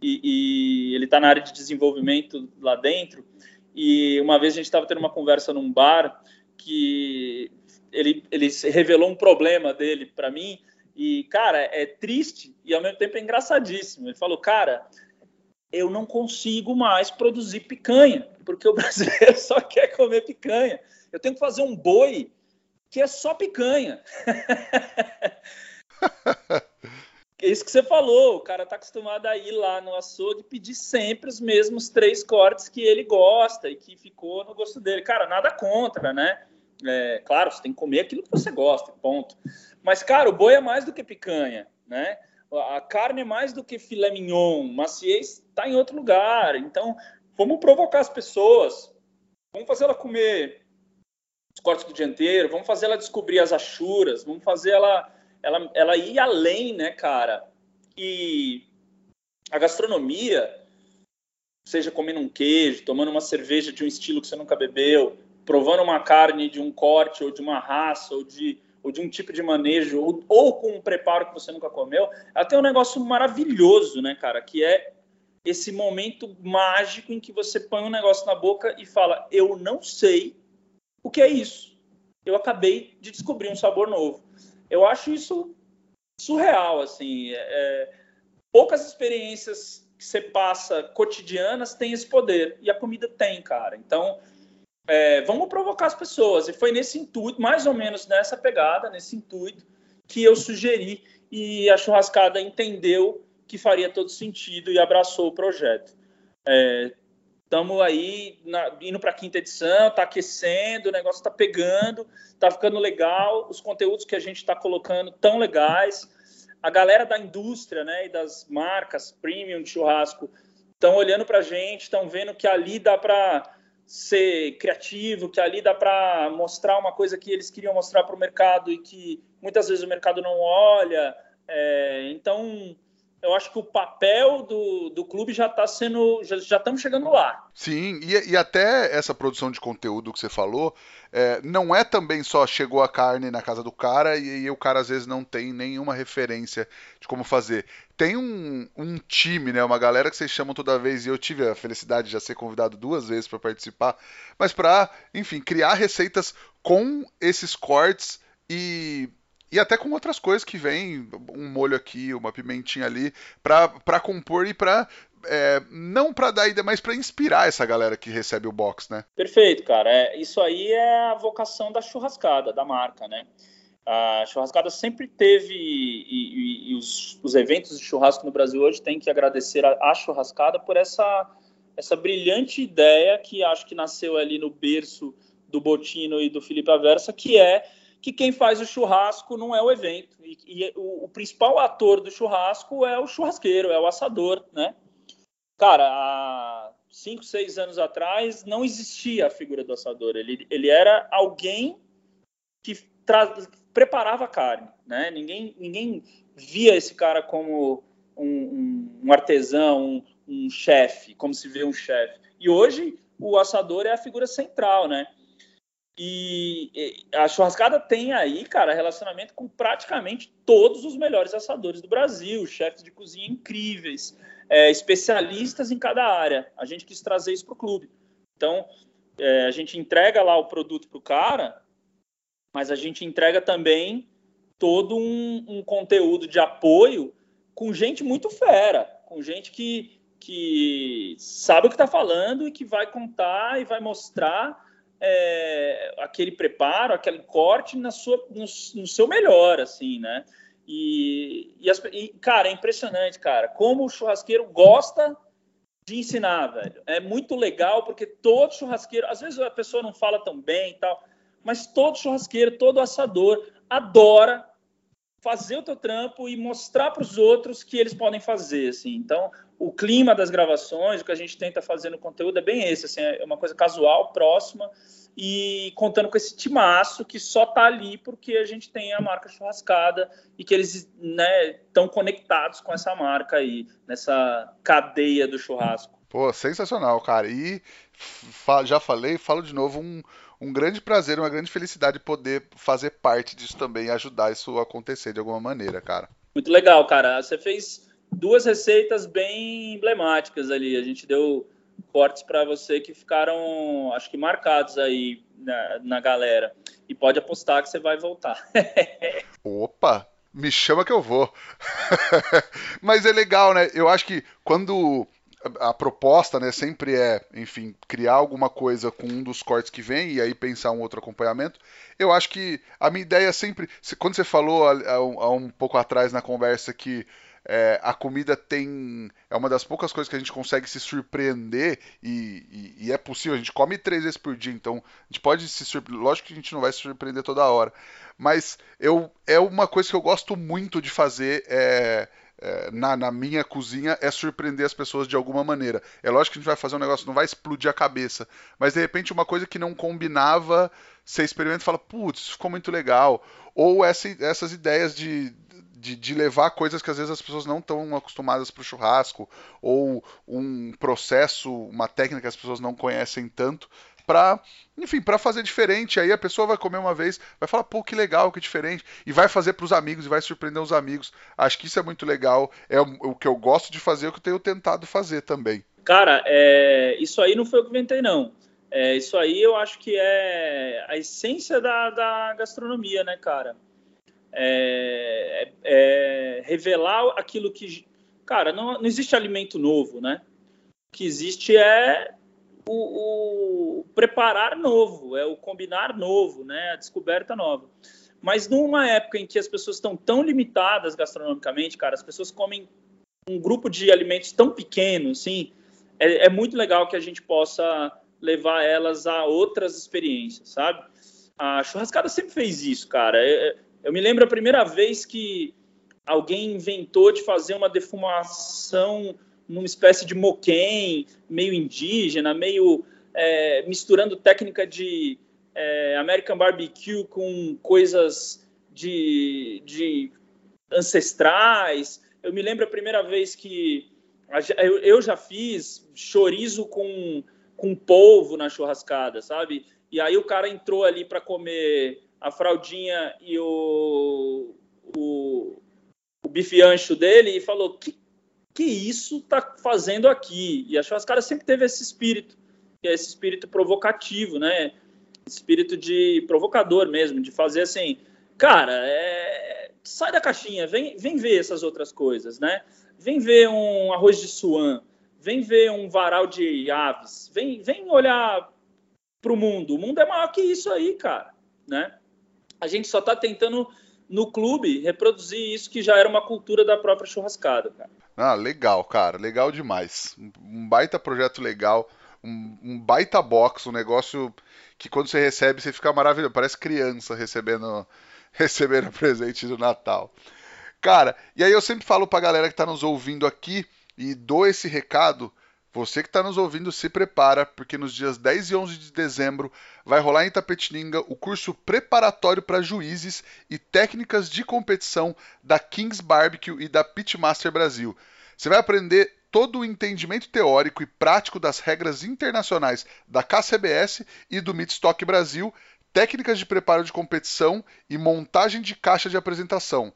e, e ele está na área de desenvolvimento lá dentro e uma vez a gente estava tendo uma conversa num bar que ele, ele revelou um problema dele para mim. E, cara, é triste e ao mesmo tempo é engraçadíssimo. Ele falou, cara, eu não consigo mais produzir picanha, porque o brasileiro só quer comer picanha. Eu tenho que fazer um boi que é só picanha. É isso que você falou, o cara tá acostumado a ir lá no açougue e pedir sempre os mesmos três cortes que ele gosta e que ficou no gosto dele. Cara, nada contra, né? É, claro, você tem que comer aquilo que você gosta, ponto. Mas, cara, o boi é mais do que picanha, né? A carne é mais do que filé mignon, maciez está em outro lugar. Então, vamos provocar as pessoas, vamos fazer ela comer os cortes do dianteiro, vamos fazer ela descobrir as achuras, vamos fazer ela ela, ela ia além, né, cara? E a gastronomia, seja comendo um queijo, tomando uma cerveja de um estilo que você nunca bebeu, provando uma carne de um corte ou de uma raça ou de, ou de um tipo de manejo ou, ou com um preparo que você nunca comeu, ela tem um negócio maravilhoso, né, cara? Que é esse momento mágico em que você põe um negócio na boca e fala: Eu não sei o que é isso. Eu acabei de descobrir um sabor novo. Eu acho isso surreal, assim. É, é, poucas experiências que você passa cotidianas têm esse poder e a comida tem, cara. Então, é, vamos provocar as pessoas. E foi nesse intuito, mais ou menos nessa pegada, nesse intuito, que eu sugeri e a churrascada entendeu que faria todo sentido e abraçou o projeto. É, Estamos aí na, indo para a quinta edição, está aquecendo, o negócio está pegando, está ficando legal. Os conteúdos que a gente está colocando tão legais. A galera da indústria né, e das marcas premium de churrasco estão olhando para a gente, estão vendo que ali dá para ser criativo, que ali dá para mostrar uma coisa que eles queriam mostrar para o mercado e que muitas vezes o mercado não olha. É, então, eu acho que o papel do, do clube já está sendo. Já, estamos chegando lá. Sim, e, e, até essa produção de conteúdo que você falou, é, não é também só chegou a carne na casa do cara e, e, o cara às vezes não tem nenhuma referência de como fazer. Tem um, um time, né? Uma galera que vocês chamam toda vez, e eu tive a felicidade de já ser convidado duas vezes para participar, mas para, enfim, criar receitas com esses cortes e e até com outras coisas que vem, um molho aqui, uma pimentinha ali, para compor e para é, não para dar ideia, mas para inspirar essa galera que recebe o box, né? Perfeito, cara. É, isso aí é a vocação da churrascada, da marca, né? A churrascada sempre teve, e, e, e os, os, eventos de churrasco no Brasil hoje têm que agradecer a, churrascada por essa, essa brilhante ideia que acho que nasceu ali no berço do Botino e do Felipe Aversa, que é que quem faz o churrasco não é o evento. E, e o, o, principal ator do churrasco é o churrasqueiro, é o assador, né? Cara, há cinco, seis anos atrás não existia a figura do assador. Ele, ele era alguém que preparava a carne, né? Ninguém, ninguém via esse cara como um, um, um artesão, um, um chefe, como se vê um chefe. E hoje o assador é a figura central, né? E a churrascada tem aí, cara, relacionamento com praticamente todos os melhores assadores do Brasil, chefes de cozinha incríveis, é, especialistas em cada área. A gente quis trazer isso para o clube. Então, é, a gente entrega lá o produto para o cara, mas a gente entrega também todo um, um, conteúdo de apoio com gente muito fera, com gente que, que sabe o que está falando e que vai contar e vai mostrar é, aquele preparo, aquele corte na sua, no, no seu melhor, assim, né? E, e, as, e, cara, é impressionante, cara, como o churrasqueiro gosta de ensinar, velho. É muito legal porque todo churrasqueiro, às vezes a pessoa não fala tão bem e tal, mas todo churrasqueiro, todo assador adora fazer o teu trampo e mostrar para os outros que eles podem fazer, assim. Então, o clima das gravações, o que a gente tenta fazer no conteúdo é bem esse, assim, é uma coisa casual, próxima e contando com esse timaço que só tá ali porque a gente tem a marca churrascada e que eles estão né, conectados com essa marca aí, nessa cadeia do churrasco. Pô, sensacional, cara. E já falei, falo de novo, um, um grande prazer, uma grande felicidade poder fazer parte disso também e ajudar isso a acontecer de alguma maneira, cara. Muito legal, cara. Você fez duas receitas bem emblemáticas ali. A gente deu cortes para você que ficaram, acho que marcados aí na, na galera. E pode apostar que você vai voltar. Opa! Me chama que eu vou. Mas é legal, né? Eu acho que quando a proposta, né, sempre é, enfim, criar alguma coisa com um dos cortes que vem e aí pensar um outro acompanhamento. Eu acho que a minha ideia sempre, quando você falou há um pouco atrás na conversa que é, a comida tem. É uma das poucas coisas que a gente consegue se surpreender e, e, e, é possível. A gente come três vezes por dia, então a gente pode se surpreender. Lógico que a gente não vai se surpreender toda hora, mas eu, é uma coisa que eu gosto muito de fazer. É, é, na, na, minha cozinha é surpreender as pessoas de alguma maneira. É lógico que a gente vai fazer um negócio, não vai explodir a cabeça, mas de repente uma coisa que não combinava, você experimenta e fala, putz, ficou muito legal. Ou essa, essas ideias de, de, de, levar coisas que às vezes as pessoas não estão acostumadas para o churrasco, ou um processo, uma técnica que as pessoas não conhecem tanto, para, enfim, para fazer diferente. Aí a pessoa vai comer uma vez, vai falar, pô, que legal, que diferente, e vai fazer para os amigos e vai surpreender os amigos. Acho que isso é muito legal, é o, o que eu gosto de fazer, é o que eu tenho tentado fazer também. Cara, é, isso aí não foi eu que inventei, não. É, isso aí eu acho que é a essência da, da gastronomia, né, cara? é, é, revelar aquilo que. Cara, não, não existe alimento novo, né? O que existe é o, o, preparar novo, é o combinar novo, né? A descoberta nova. Mas numa época em que as pessoas estão tão limitadas gastronomicamente, cara, as pessoas comem um grupo de alimentos tão pequeno, assim, é, é muito legal que a gente possa levar elas a outras experiências, sabe? A churrascada sempre fez isso, cara. É, eu me lembro a primeira vez que alguém inventou de fazer uma defumação numa espécie de moquém, meio indígena, meio é, misturando técnica de é, American Barbecue com coisas de, de, ancestrais. Eu me lembro a primeira vez que eu, eu já fiz chorizo com, com polvo na churrascada, sabe? E aí o cara entrou ali para comer a fraldinha e o, o, o bife ancho dele e falou: que, que isso tá fazendo aqui? E a churrascada sempre teve esse espírito, que é esse espírito provocativo, né? Espírito de provocador mesmo, de fazer assim, cara, é, sai da caixinha, vem, vem ver essas outras coisas, né? Vem ver um arroz de suan, vem ver um varal de aves, vem, vem olhar para o mundo. O mundo é maior que isso aí, cara, né? a gente só está tentando no clube reproduzir isso que já era uma cultura da própria churrascada, cara. Ah, legal, cara, legal demais. Um baita projeto legal, um, um baita box, um negócio que quando você recebe você fica maravilhoso, parece criança recebendo recebendo presente do Natal. Cara, e aí eu sempre falo pra galera que tá nos ouvindo aqui e dou esse recado você que está nos ouvindo, se prepara, porque nos dias 10 e 11 de dezembro vai rolar em Tapetininga o curso preparatório para juízes e técnicas de competição da Kings Barbecue e da Pitmaster Brasil. Você vai aprender todo o entendimento teórico e prático das regras internacionais da KCBS e do Midstock Brasil, técnicas de preparo de competição e montagem de caixa de apresentação.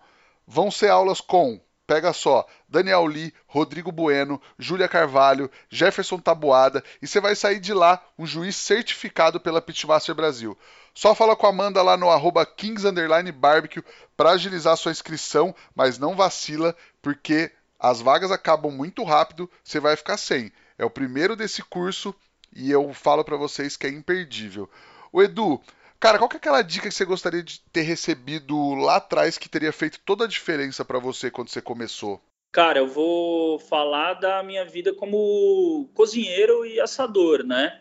Vão ser aulas com Pega só, Daniel Lee, Rodrigo Bueno, Júlia Carvalho, Jefferson Tabuada e você vai sair de lá um juiz certificado pela Pitmaster Brasil. Só fala com a Amanda lá no arroba para agilizar sua inscrição, mas não vacila, porque as vagas acabam muito rápido, você vai ficar sem. É o primeiro desse curso e eu falo para vocês que é imperdível. O Edu, Cara, qual que é aquela dica que você gostaria de ter recebido lá atrás que teria feito toda a diferença para você quando você começou? Cara, eu vou falar da minha vida como cozinheiro e assador, né?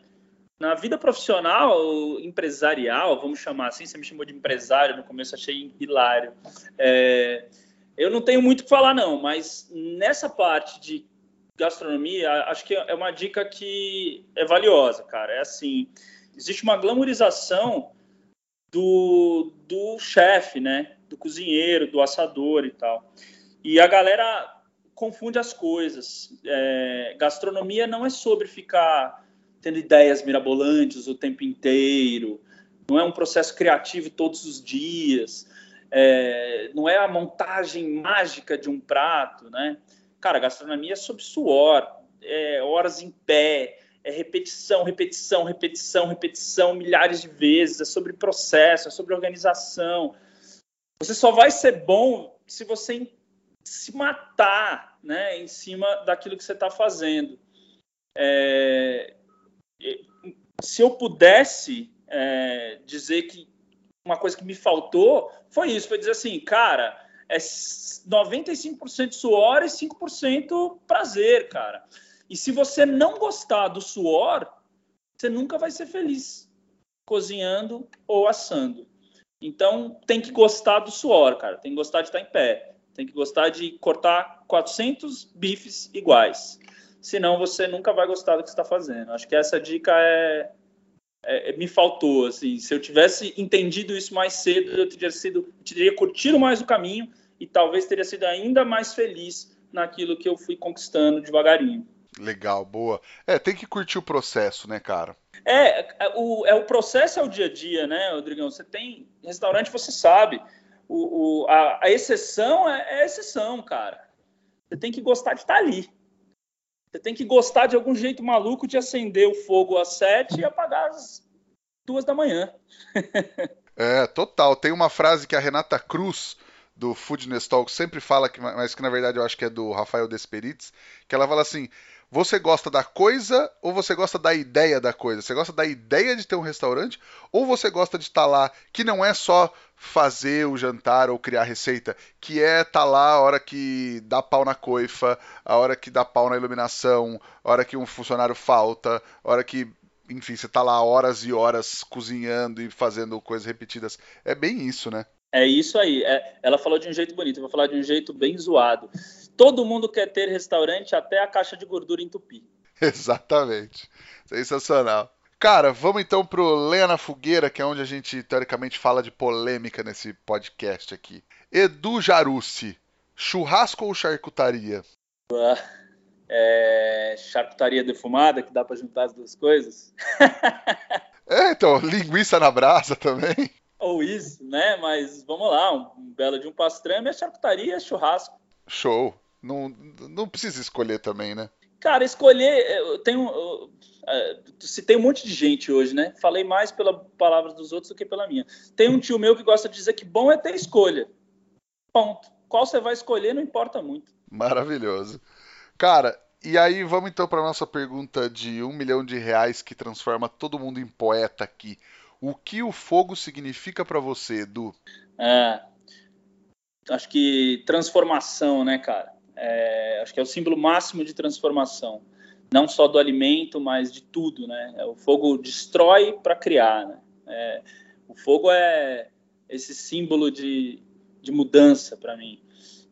Na vida profissional, empresarial, vamos chamar assim, você me chamou de empresário, no começo achei hilário. É, eu não tenho muito o que falar, não, mas nessa parte de gastronomia, acho que é uma dica que é valiosa, cara. É assim, existe uma glamorização do, do chefe, né? Do cozinheiro, do assador e tal. E a galera confunde as coisas. É, gastronomia não é sobre ficar tendo ideias mirabolantes o tempo inteiro. Não é um processo criativo todos os dias. É, não é a montagem mágica de um prato, né? Cara, gastronomia é sobre suor, é, horas em pé, é repetição, repetição, repetição, repetição, milhares de vezes, é sobre processo, é sobre organização. Você só vai ser bom se você se matar né, em cima daquilo que você está fazendo. É, se eu pudesse é, dizer que uma coisa que me faltou foi isso, foi dizer assim, cara, é 95% suor e 5% prazer, cara. E se você não gostar do suor, você nunca vai ser feliz cozinhando ou assando. Então, tem que gostar do suor, cara. Tem que gostar de estar em pé. Tem que gostar de cortar 400 bifes iguais. Senão, você nunca vai gostar do que está fazendo. Acho que essa dica é, é, é, me faltou. Assim, se eu tivesse entendido isso mais cedo, eu teria sido, teria curtido mais o caminho e talvez teria sido ainda mais feliz naquilo que eu fui conquistando devagarinho. Legal, boa. É, tem que curtir o processo, né, cara? É, é, o, é o processo é o dia a dia, né, Rodrigão? Você tem restaurante, você sabe. O, o a, a, exceção é, é exceção, cara. Você tem que gostar de estar ali. Você tem que gostar de algum jeito maluco de acender o fogo às sete e apagar às duas da manhã. é, total. Tem uma frase que a Renata Cruz do Foodness Talk sempre fala, que, mas que na verdade eu acho que é do Rafael Desperites, que ela fala assim: você gosta da coisa ou você gosta da ideia da coisa? Você gosta da ideia de ter um restaurante ou você gosta de estar tá lá, que não é só fazer o jantar ou criar receita, que é estar tá lá a hora que dá pau na coifa, a hora que dá pau na iluminação, a hora que um funcionário falta, a hora que enfim, você está lá horas e horas cozinhando e fazendo coisas repetidas. É bem isso, né? É isso aí. É, ela falou de um jeito bonito, eu vou falar de um jeito bem zoado. Todo mundo quer ter restaurante até a caixa de gordura entupir. Exatamente. Sensacional. Cara, vamos então pro Lenha na Fogueira, que é onde a gente teoricamente fala de polêmica nesse podcast aqui. Edu Jarucci, churrasco ou charcutaria? É, charcutaria defumada, que dá para juntar as duas coisas. é, então, linguiça na brasa também. Ou isso, né? Mas vamos lá, um belo de um pastrame é charcutaria, churrasco. Show. Não, não precisa escolher também, né? Cara, escolher. Eu tenho. Eu, é, citei um monte de gente hoje, né? Falei mais pela palavra dos outros do que pela minha. Tem um tio meu que gosta de dizer que bom é ter escolha. Ponto. Qual você vai escolher não importa muito. Maravilhoso. Cara, e aí vamos então para nossa pergunta de um milhão de reais que transforma todo mundo em poeta aqui. O que o fogo significa para você, Edu? É, acho que transformação, né, cara? É, acho que é o símbolo máximo de transformação, não só do alimento, mas de tudo, né? É, o fogo destrói para criar, né? É, o fogo é esse símbolo de, de mudança para mim.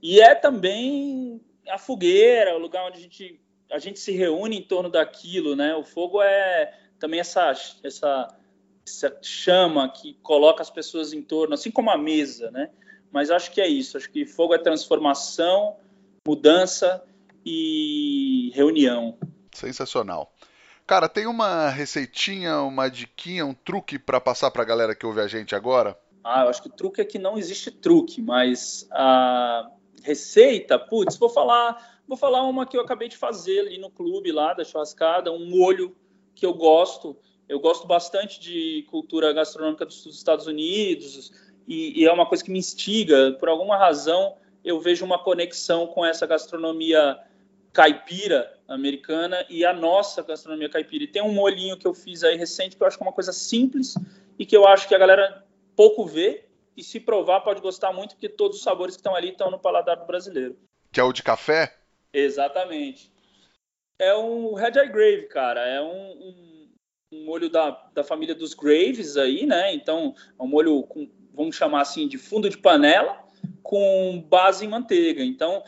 E é também a fogueira, o lugar onde a gente, a gente se reúne em torno daquilo, né? O fogo é também essa, essa essa chama que coloca as pessoas em torno, assim como a mesa, né? Mas acho que é isso. Acho que fogo é transformação, mudança e reunião. Sensacional. Cara, tem uma receitinha, uma diquinha, um truque para passar para a galera que ouve a gente agora? Ah, eu acho que o truque é que não existe truque, mas a receita, putz, vou falar, vou falar uma que eu acabei de fazer ali no clube lá da churrascada, um molho que eu gosto. Eu gosto bastante de cultura gastronômica dos Estados Unidos e, e é uma coisa que me instiga. Por alguma razão, eu vejo uma conexão com essa gastronomia caipira americana e a nossa gastronomia caipira. E tem um molhinho que eu fiz aí recente que eu acho que é uma coisa simples e que eu acho que a galera pouco vê e se provar pode gostar muito porque todos os sabores que estão ali estão no paladar do brasileiro. Que é o de café? Exatamente. É um Red Eye Grave, cara. É um, um, um molho da, da família dos Graves aí, né? Então, é um molho com, vamos chamar assim, de fundo de panela com base em manteiga. Então,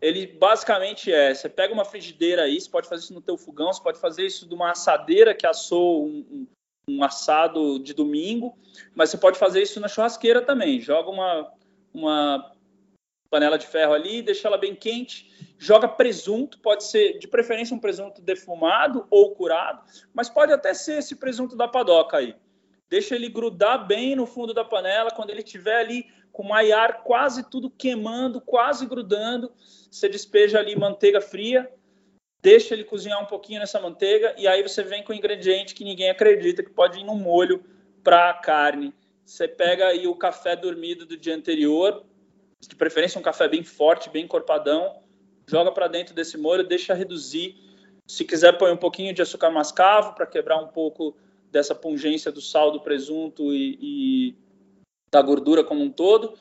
ele basicamente é: você pega uma frigideira aí, você pode fazer isso no teu fogão, você pode fazer isso de uma assadeira que assou um, um, um assado de domingo, mas você pode fazer isso na churrasqueira também. Joga uma, uma panela de ferro ali, deixa ela bem quente, joga presunto, pode ser de preferência um presunto defumado ou curado, mas pode até ser esse presunto da padoca aí. Deixa ele grudar bem no fundo da panela, quando ele estiver ali com o maiar quase tudo queimando, quase grudando, você despeja ali manteiga fria, deixa ele cozinhar um pouquinho nessa manteiga e aí você vem com o ingrediente que ninguém acredita que pode ir no molho para a carne. Você pega aí o café dormido do dia anterior, de preferência um café bem forte, bem encorpadão, joga para dentro desse molho, deixa reduzir. Se quiser põe um pouquinho de açúcar mascavo para quebrar um pouco dessa pungência do sal do presunto e da gordura como um todo.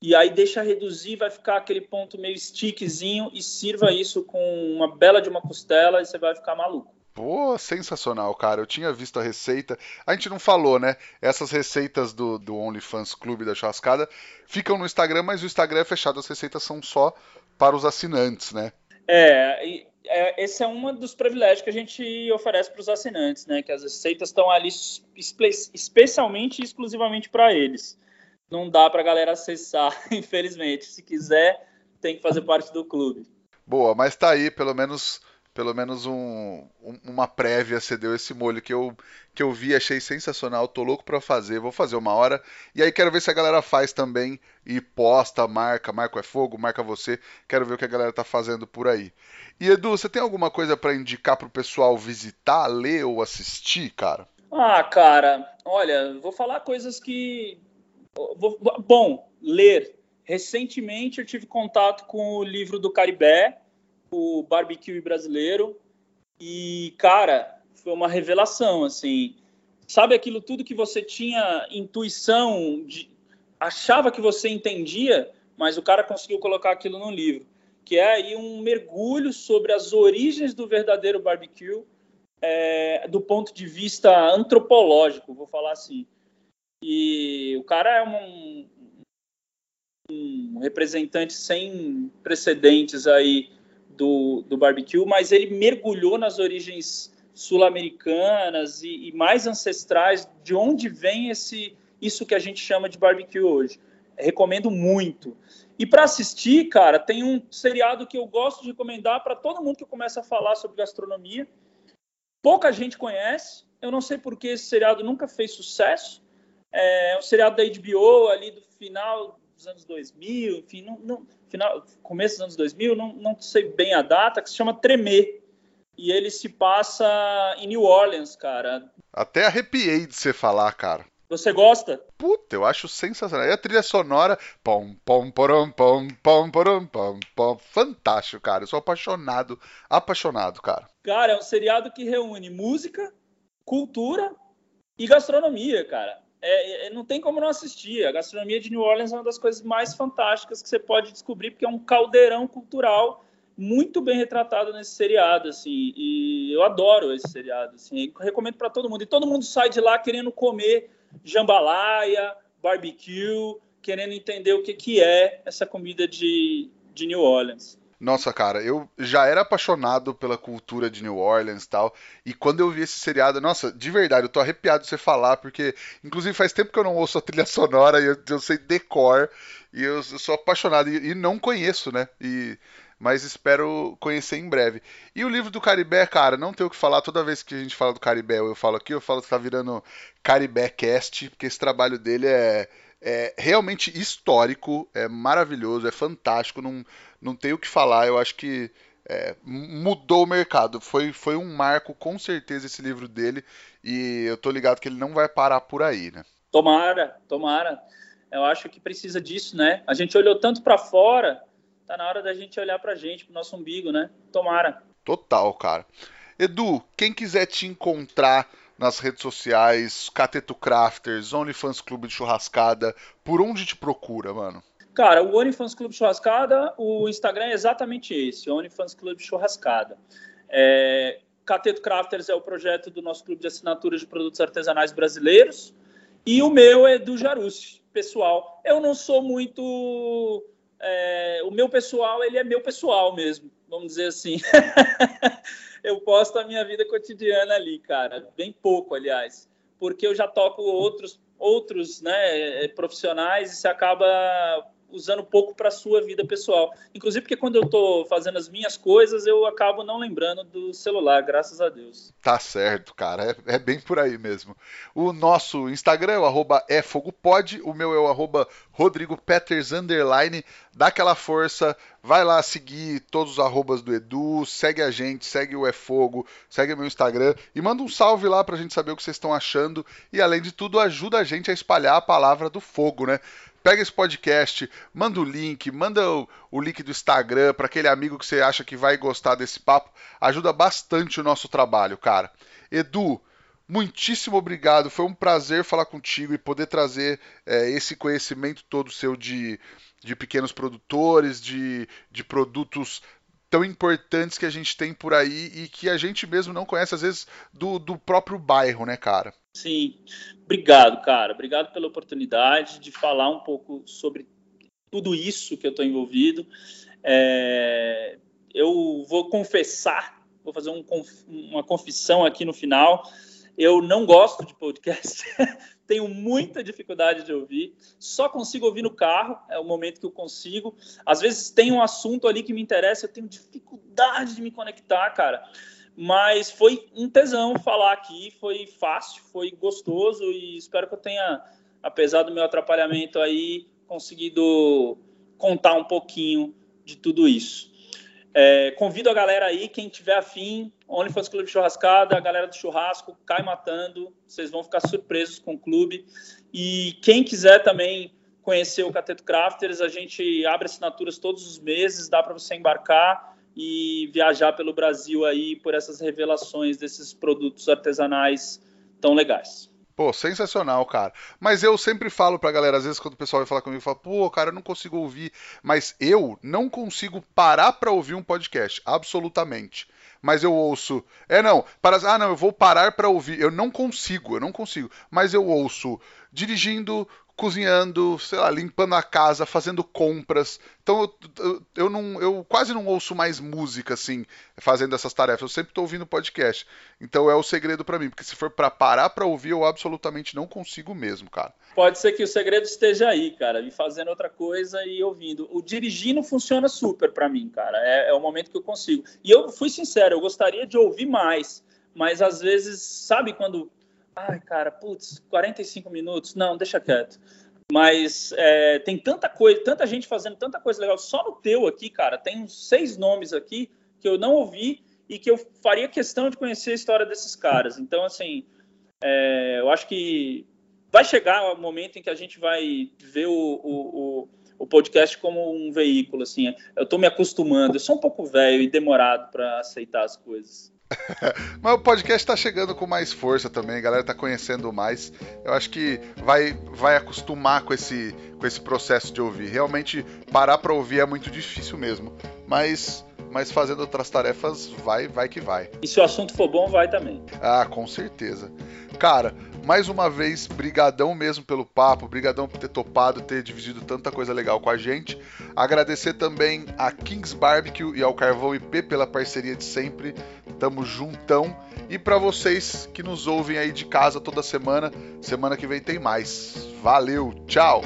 E aí deixa reduzir, vai ficar aquele ponto meio stickzinho e sirva isso com uma bela de uma costela e você vai ficar maluco. Pô, sensacional, cara. Eu tinha visto a receita. A gente não falou, né? Essas receitas do, do OnlyFans Clube da Churrascada ficam no Instagram, mas o Instagram é fechado. As receitas são só para os assinantes, né? É, é esse é um dos privilégios que a gente oferece para os assinantes, né? Que as receitas estão ali espe especialmente e exclusivamente para eles não dá para a galera acessar, infelizmente. Se quiser, tem que fazer parte do clube. Boa, mas tá aí, pelo menos pelo menos um, um, uma prévia você deu esse molho que eu, que eu vi, achei sensacional, tô louco para fazer, vou fazer uma hora. E aí quero ver se a galera faz também e posta, marca, Marco é Fogo, marca você. Quero ver o que a galera tá fazendo por aí. E Edu, você tem alguma coisa para indicar pro pessoal visitar, ler ou assistir, cara? Ah, cara, olha, vou falar coisas que Bom, ler. Recentemente eu tive contato com o livro do Caribé, o Barbecue Brasileiro, e, cara, foi uma revelação, assim. Sabe aquilo tudo que você tinha intuição, de, achava que você entendia, mas o cara conseguiu colocar aquilo no livro, que é aí um mergulho sobre as origens do verdadeiro barbecue, é, do ponto de vista antropológico, vou falar assim. E o cara é um, um representante sem precedentes aí do, do barbecue, mas ele mergulhou nas origens sul-americanas e, e, mais ancestrais de onde vem esse isso que a gente chama de barbecue hoje. Recomendo muito. E para assistir, cara, tem um seriado que eu gosto de recomendar para todo mundo que começa a falar sobre gastronomia. Pouca gente conhece. Eu não sei porque esse seriado nunca fez sucesso, é um seriado da HBO ali do final dos anos 2000, enfim, não, não, final, começo dos anos 2000, não, não sei bem a data, que se chama Tremer. E ele se passa em New Orleans, cara. Até arrepiei de você falar, cara. Você gosta? Puta, eu acho sensacional. E a trilha sonora, pom, pom, porom, pom, pom, porom, pom, pom, fantástico, cara. Eu sou apaixonado, apaixonado, cara. Cara, é um seriado que reúne música, cultura e gastronomia, cara é, é, não tem como não assistir. A gastronomia de New Orleans é uma das coisas mais fantásticas que você pode descobrir, porque é um caldeirão cultural muito bem retratado nesse seriado, assim. E eu adoro esse seriado, assim. recomendo para todo mundo. E todo mundo sai de lá querendo comer jambalaya, barbecue, querendo entender o que, que é essa comida de, de New Orleans. Nossa, cara, eu já era apaixonado pela cultura de New Orleans e tal. E quando eu vi esse seriado, nossa, de verdade, eu tô arrepiado de você falar, porque inclusive faz tempo que eu não ouço a trilha sonora e eu, eu sei decor. E eu, eu sou apaixonado e, e, não conheço, né? E mas espero conhecer em breve. E o livro do Caribé, cara, não tenho o que falar, toda vez que a gente fala do Caribé, eu falo aqui, eu falo que tá virando Caribé Cast, porque esse trabalho dele é, é realmente histórico, é maravilhoso, é fantástico, não, não tenho o que falar, eu acho que é, mudou o mercado. Foi, foi um marco, com certeza, esse livro dele. E eu tô ligado que ele não vai parar por aí, né? Tomara, tomara. Eu acho que precisa disso, né? A gente olhou tanto para fora, tá na hora da gente olhar pra gente, pro nosso umbigo, né? Tomara. Total, cara. Edu, quem quiser te encontrar nas redes sociais, Cateto Crafters, OnlyFans Clube de Churrascada, por onde te procura, mano? Cara, o OnlyFans Clube Churrascada, o Instagram é exatamente esse, OnlyFans Clube Churrascada. É, Cateto Crafters é o projeto do nosso clube de assinatura de produtos artesanais brasileiros. E o meu é do Jarucci, pessoal. Eu não sou muito. É, o meu pessoal, ele é meu pessoal mesmo, vamos dizer assim. eu posto a minha vida cotidiana ali, cara. Bem pouco, aliás. Porque eu já toco outros, outros né, profissionais e se acaba usando pouco para a sua vida pessoal. Inclusive porque quando eu estou fazendo as minhas coisas, eu acabo não lembrando do celular, graças a Deus. Tá certo, cara. É, é bem por aí mesmo. O nosso Instagram é o efogopod, o meu é o arroba Rodrigo Peters underline. Dá aquela força, vai lá seguir todos os arrobas do Edu, segue a gente, segue o É Fogo, segue meu Instagram e manda um salve lá pra gente saber o que vocês estão achando e além de tudo ajuda a gente a espalhar a palavra do fogo, né? Pega esse podcast, manda o link, manda o, o link do Instagram para aquele amigo que você acha que vai gostar desse papo. Ajuda bastante o nosso trabalho, cara. Edu, muitíssimo obrigado. Foi um prazer falar contigo e poder trazer é, esse conhecimento todo seu de, de pequenos produtores, de, de produtos tão importantes que a gente tem por aí e que a gente mesmo não conhece, às vezes, do, do próprio bairro, né, cara? Sim, obrigado, cara. Obrigado pela oportunidade de falar um pouco sobre tudo isso que eu estou envolvido. É, eu vou confessar, vou fazer um, uma confissão aqui no final. Eu não gosto de podcast, tenho muita dificuldade de ouvir, só consigo ouvir no carro, é o momento que eu consigo. Às vezes tem um assunto ali que me interessa, eu tenho dificuldade de me conectar, cara mas foi um tesão falar aqui, foi fácil, foi gostoso e espero que eu tenha, apesar do meu atrapalhamento aí, conseguido contar um pouquinho de tudo isso. É, convido a galera aí, quem tiver afim, OnlyFans Clube Churrascada, a galera do churrasco, cai matando, vocês vão ficar surpresos com o clube. E quem quiser também conhecer o Cateto Crafters, a gente abre assinaturas todos os meses, dá para você embarcar e viajar pelo Brasil aí por essas revelações desses produtos artesanais tão legais. Pô, sensacional, cara. Mas eu sempre falo pra galera, às vezes quando o pessoal vai falar comigo, fala, pô, cara, eu não consigo ouvir. Mas eu não consigo parar pra ouvir um podcast, absolutamente. Mas eu ouço. É, não, para... ah, não, eu vou parar pra ouvir. Eu não consigo, eu não consigo. Mas eu ouço dirigindo, cozinhando, sei lá, limpando a casa, fazendo compras. Então eu, eu, eu, não, eu quase não ouço mais música assim, fazendo essas tarefas. Eu sempre estou ouvindo podcast. Então é o segredo para mim, porque se for para parar para ouvir, eu absolutamente não consigo mesmo, cara. Pode ser que o segredo esteja aí, cara, e fazendo outra coisa e ouvindo. O dirigindo funciona super para mim, cara. É, é o momento que eu consigo. E eu fui sincero, eu gostaria de ouvir mais, mas às vezes, sabe quando ai, cara, putz, 45 minutos, não, deixa quieto. Mas é, tem tanta coisa, tanta gente fazendo tanta coisa legal. Só no teu aqui, cara, tem uns seis nomes aqui que eu não ouvi e que eu faria questão de conhecer a história desses caras. Então, assim, é, eu acho que vai chegar o momento em que a gente vai ver o, o, o, o podcast como um veículo. Assim, eu estou me acostumando. Eu sou um pouco velho e demorado para aceitar as coisas. Mas o podcast está chegando com mais força também, a galera está conhecendo mais. Eu acho que vai, vai acostumar com esse, com esse processo de ouvir. Realmente, parar para ouvir é muito difícil mesmo. Mas, mas fazendo outras tarefas, vai, vai que vai. E se o assunto for bom, vai também. Ah, com certeza. Cara, mais uma vez, brigadão mesmo pelo papo, brigadão por ter topado, ter dividido tanta coisa legal com a gente. Agradecer também a Kings Barbecue e ao Carvão IP pela parceria de sempre. Tamo juntão. E para vocês que nos ouvem aí de casa toda semana, semana que vem tem mais. Valeu, tchau!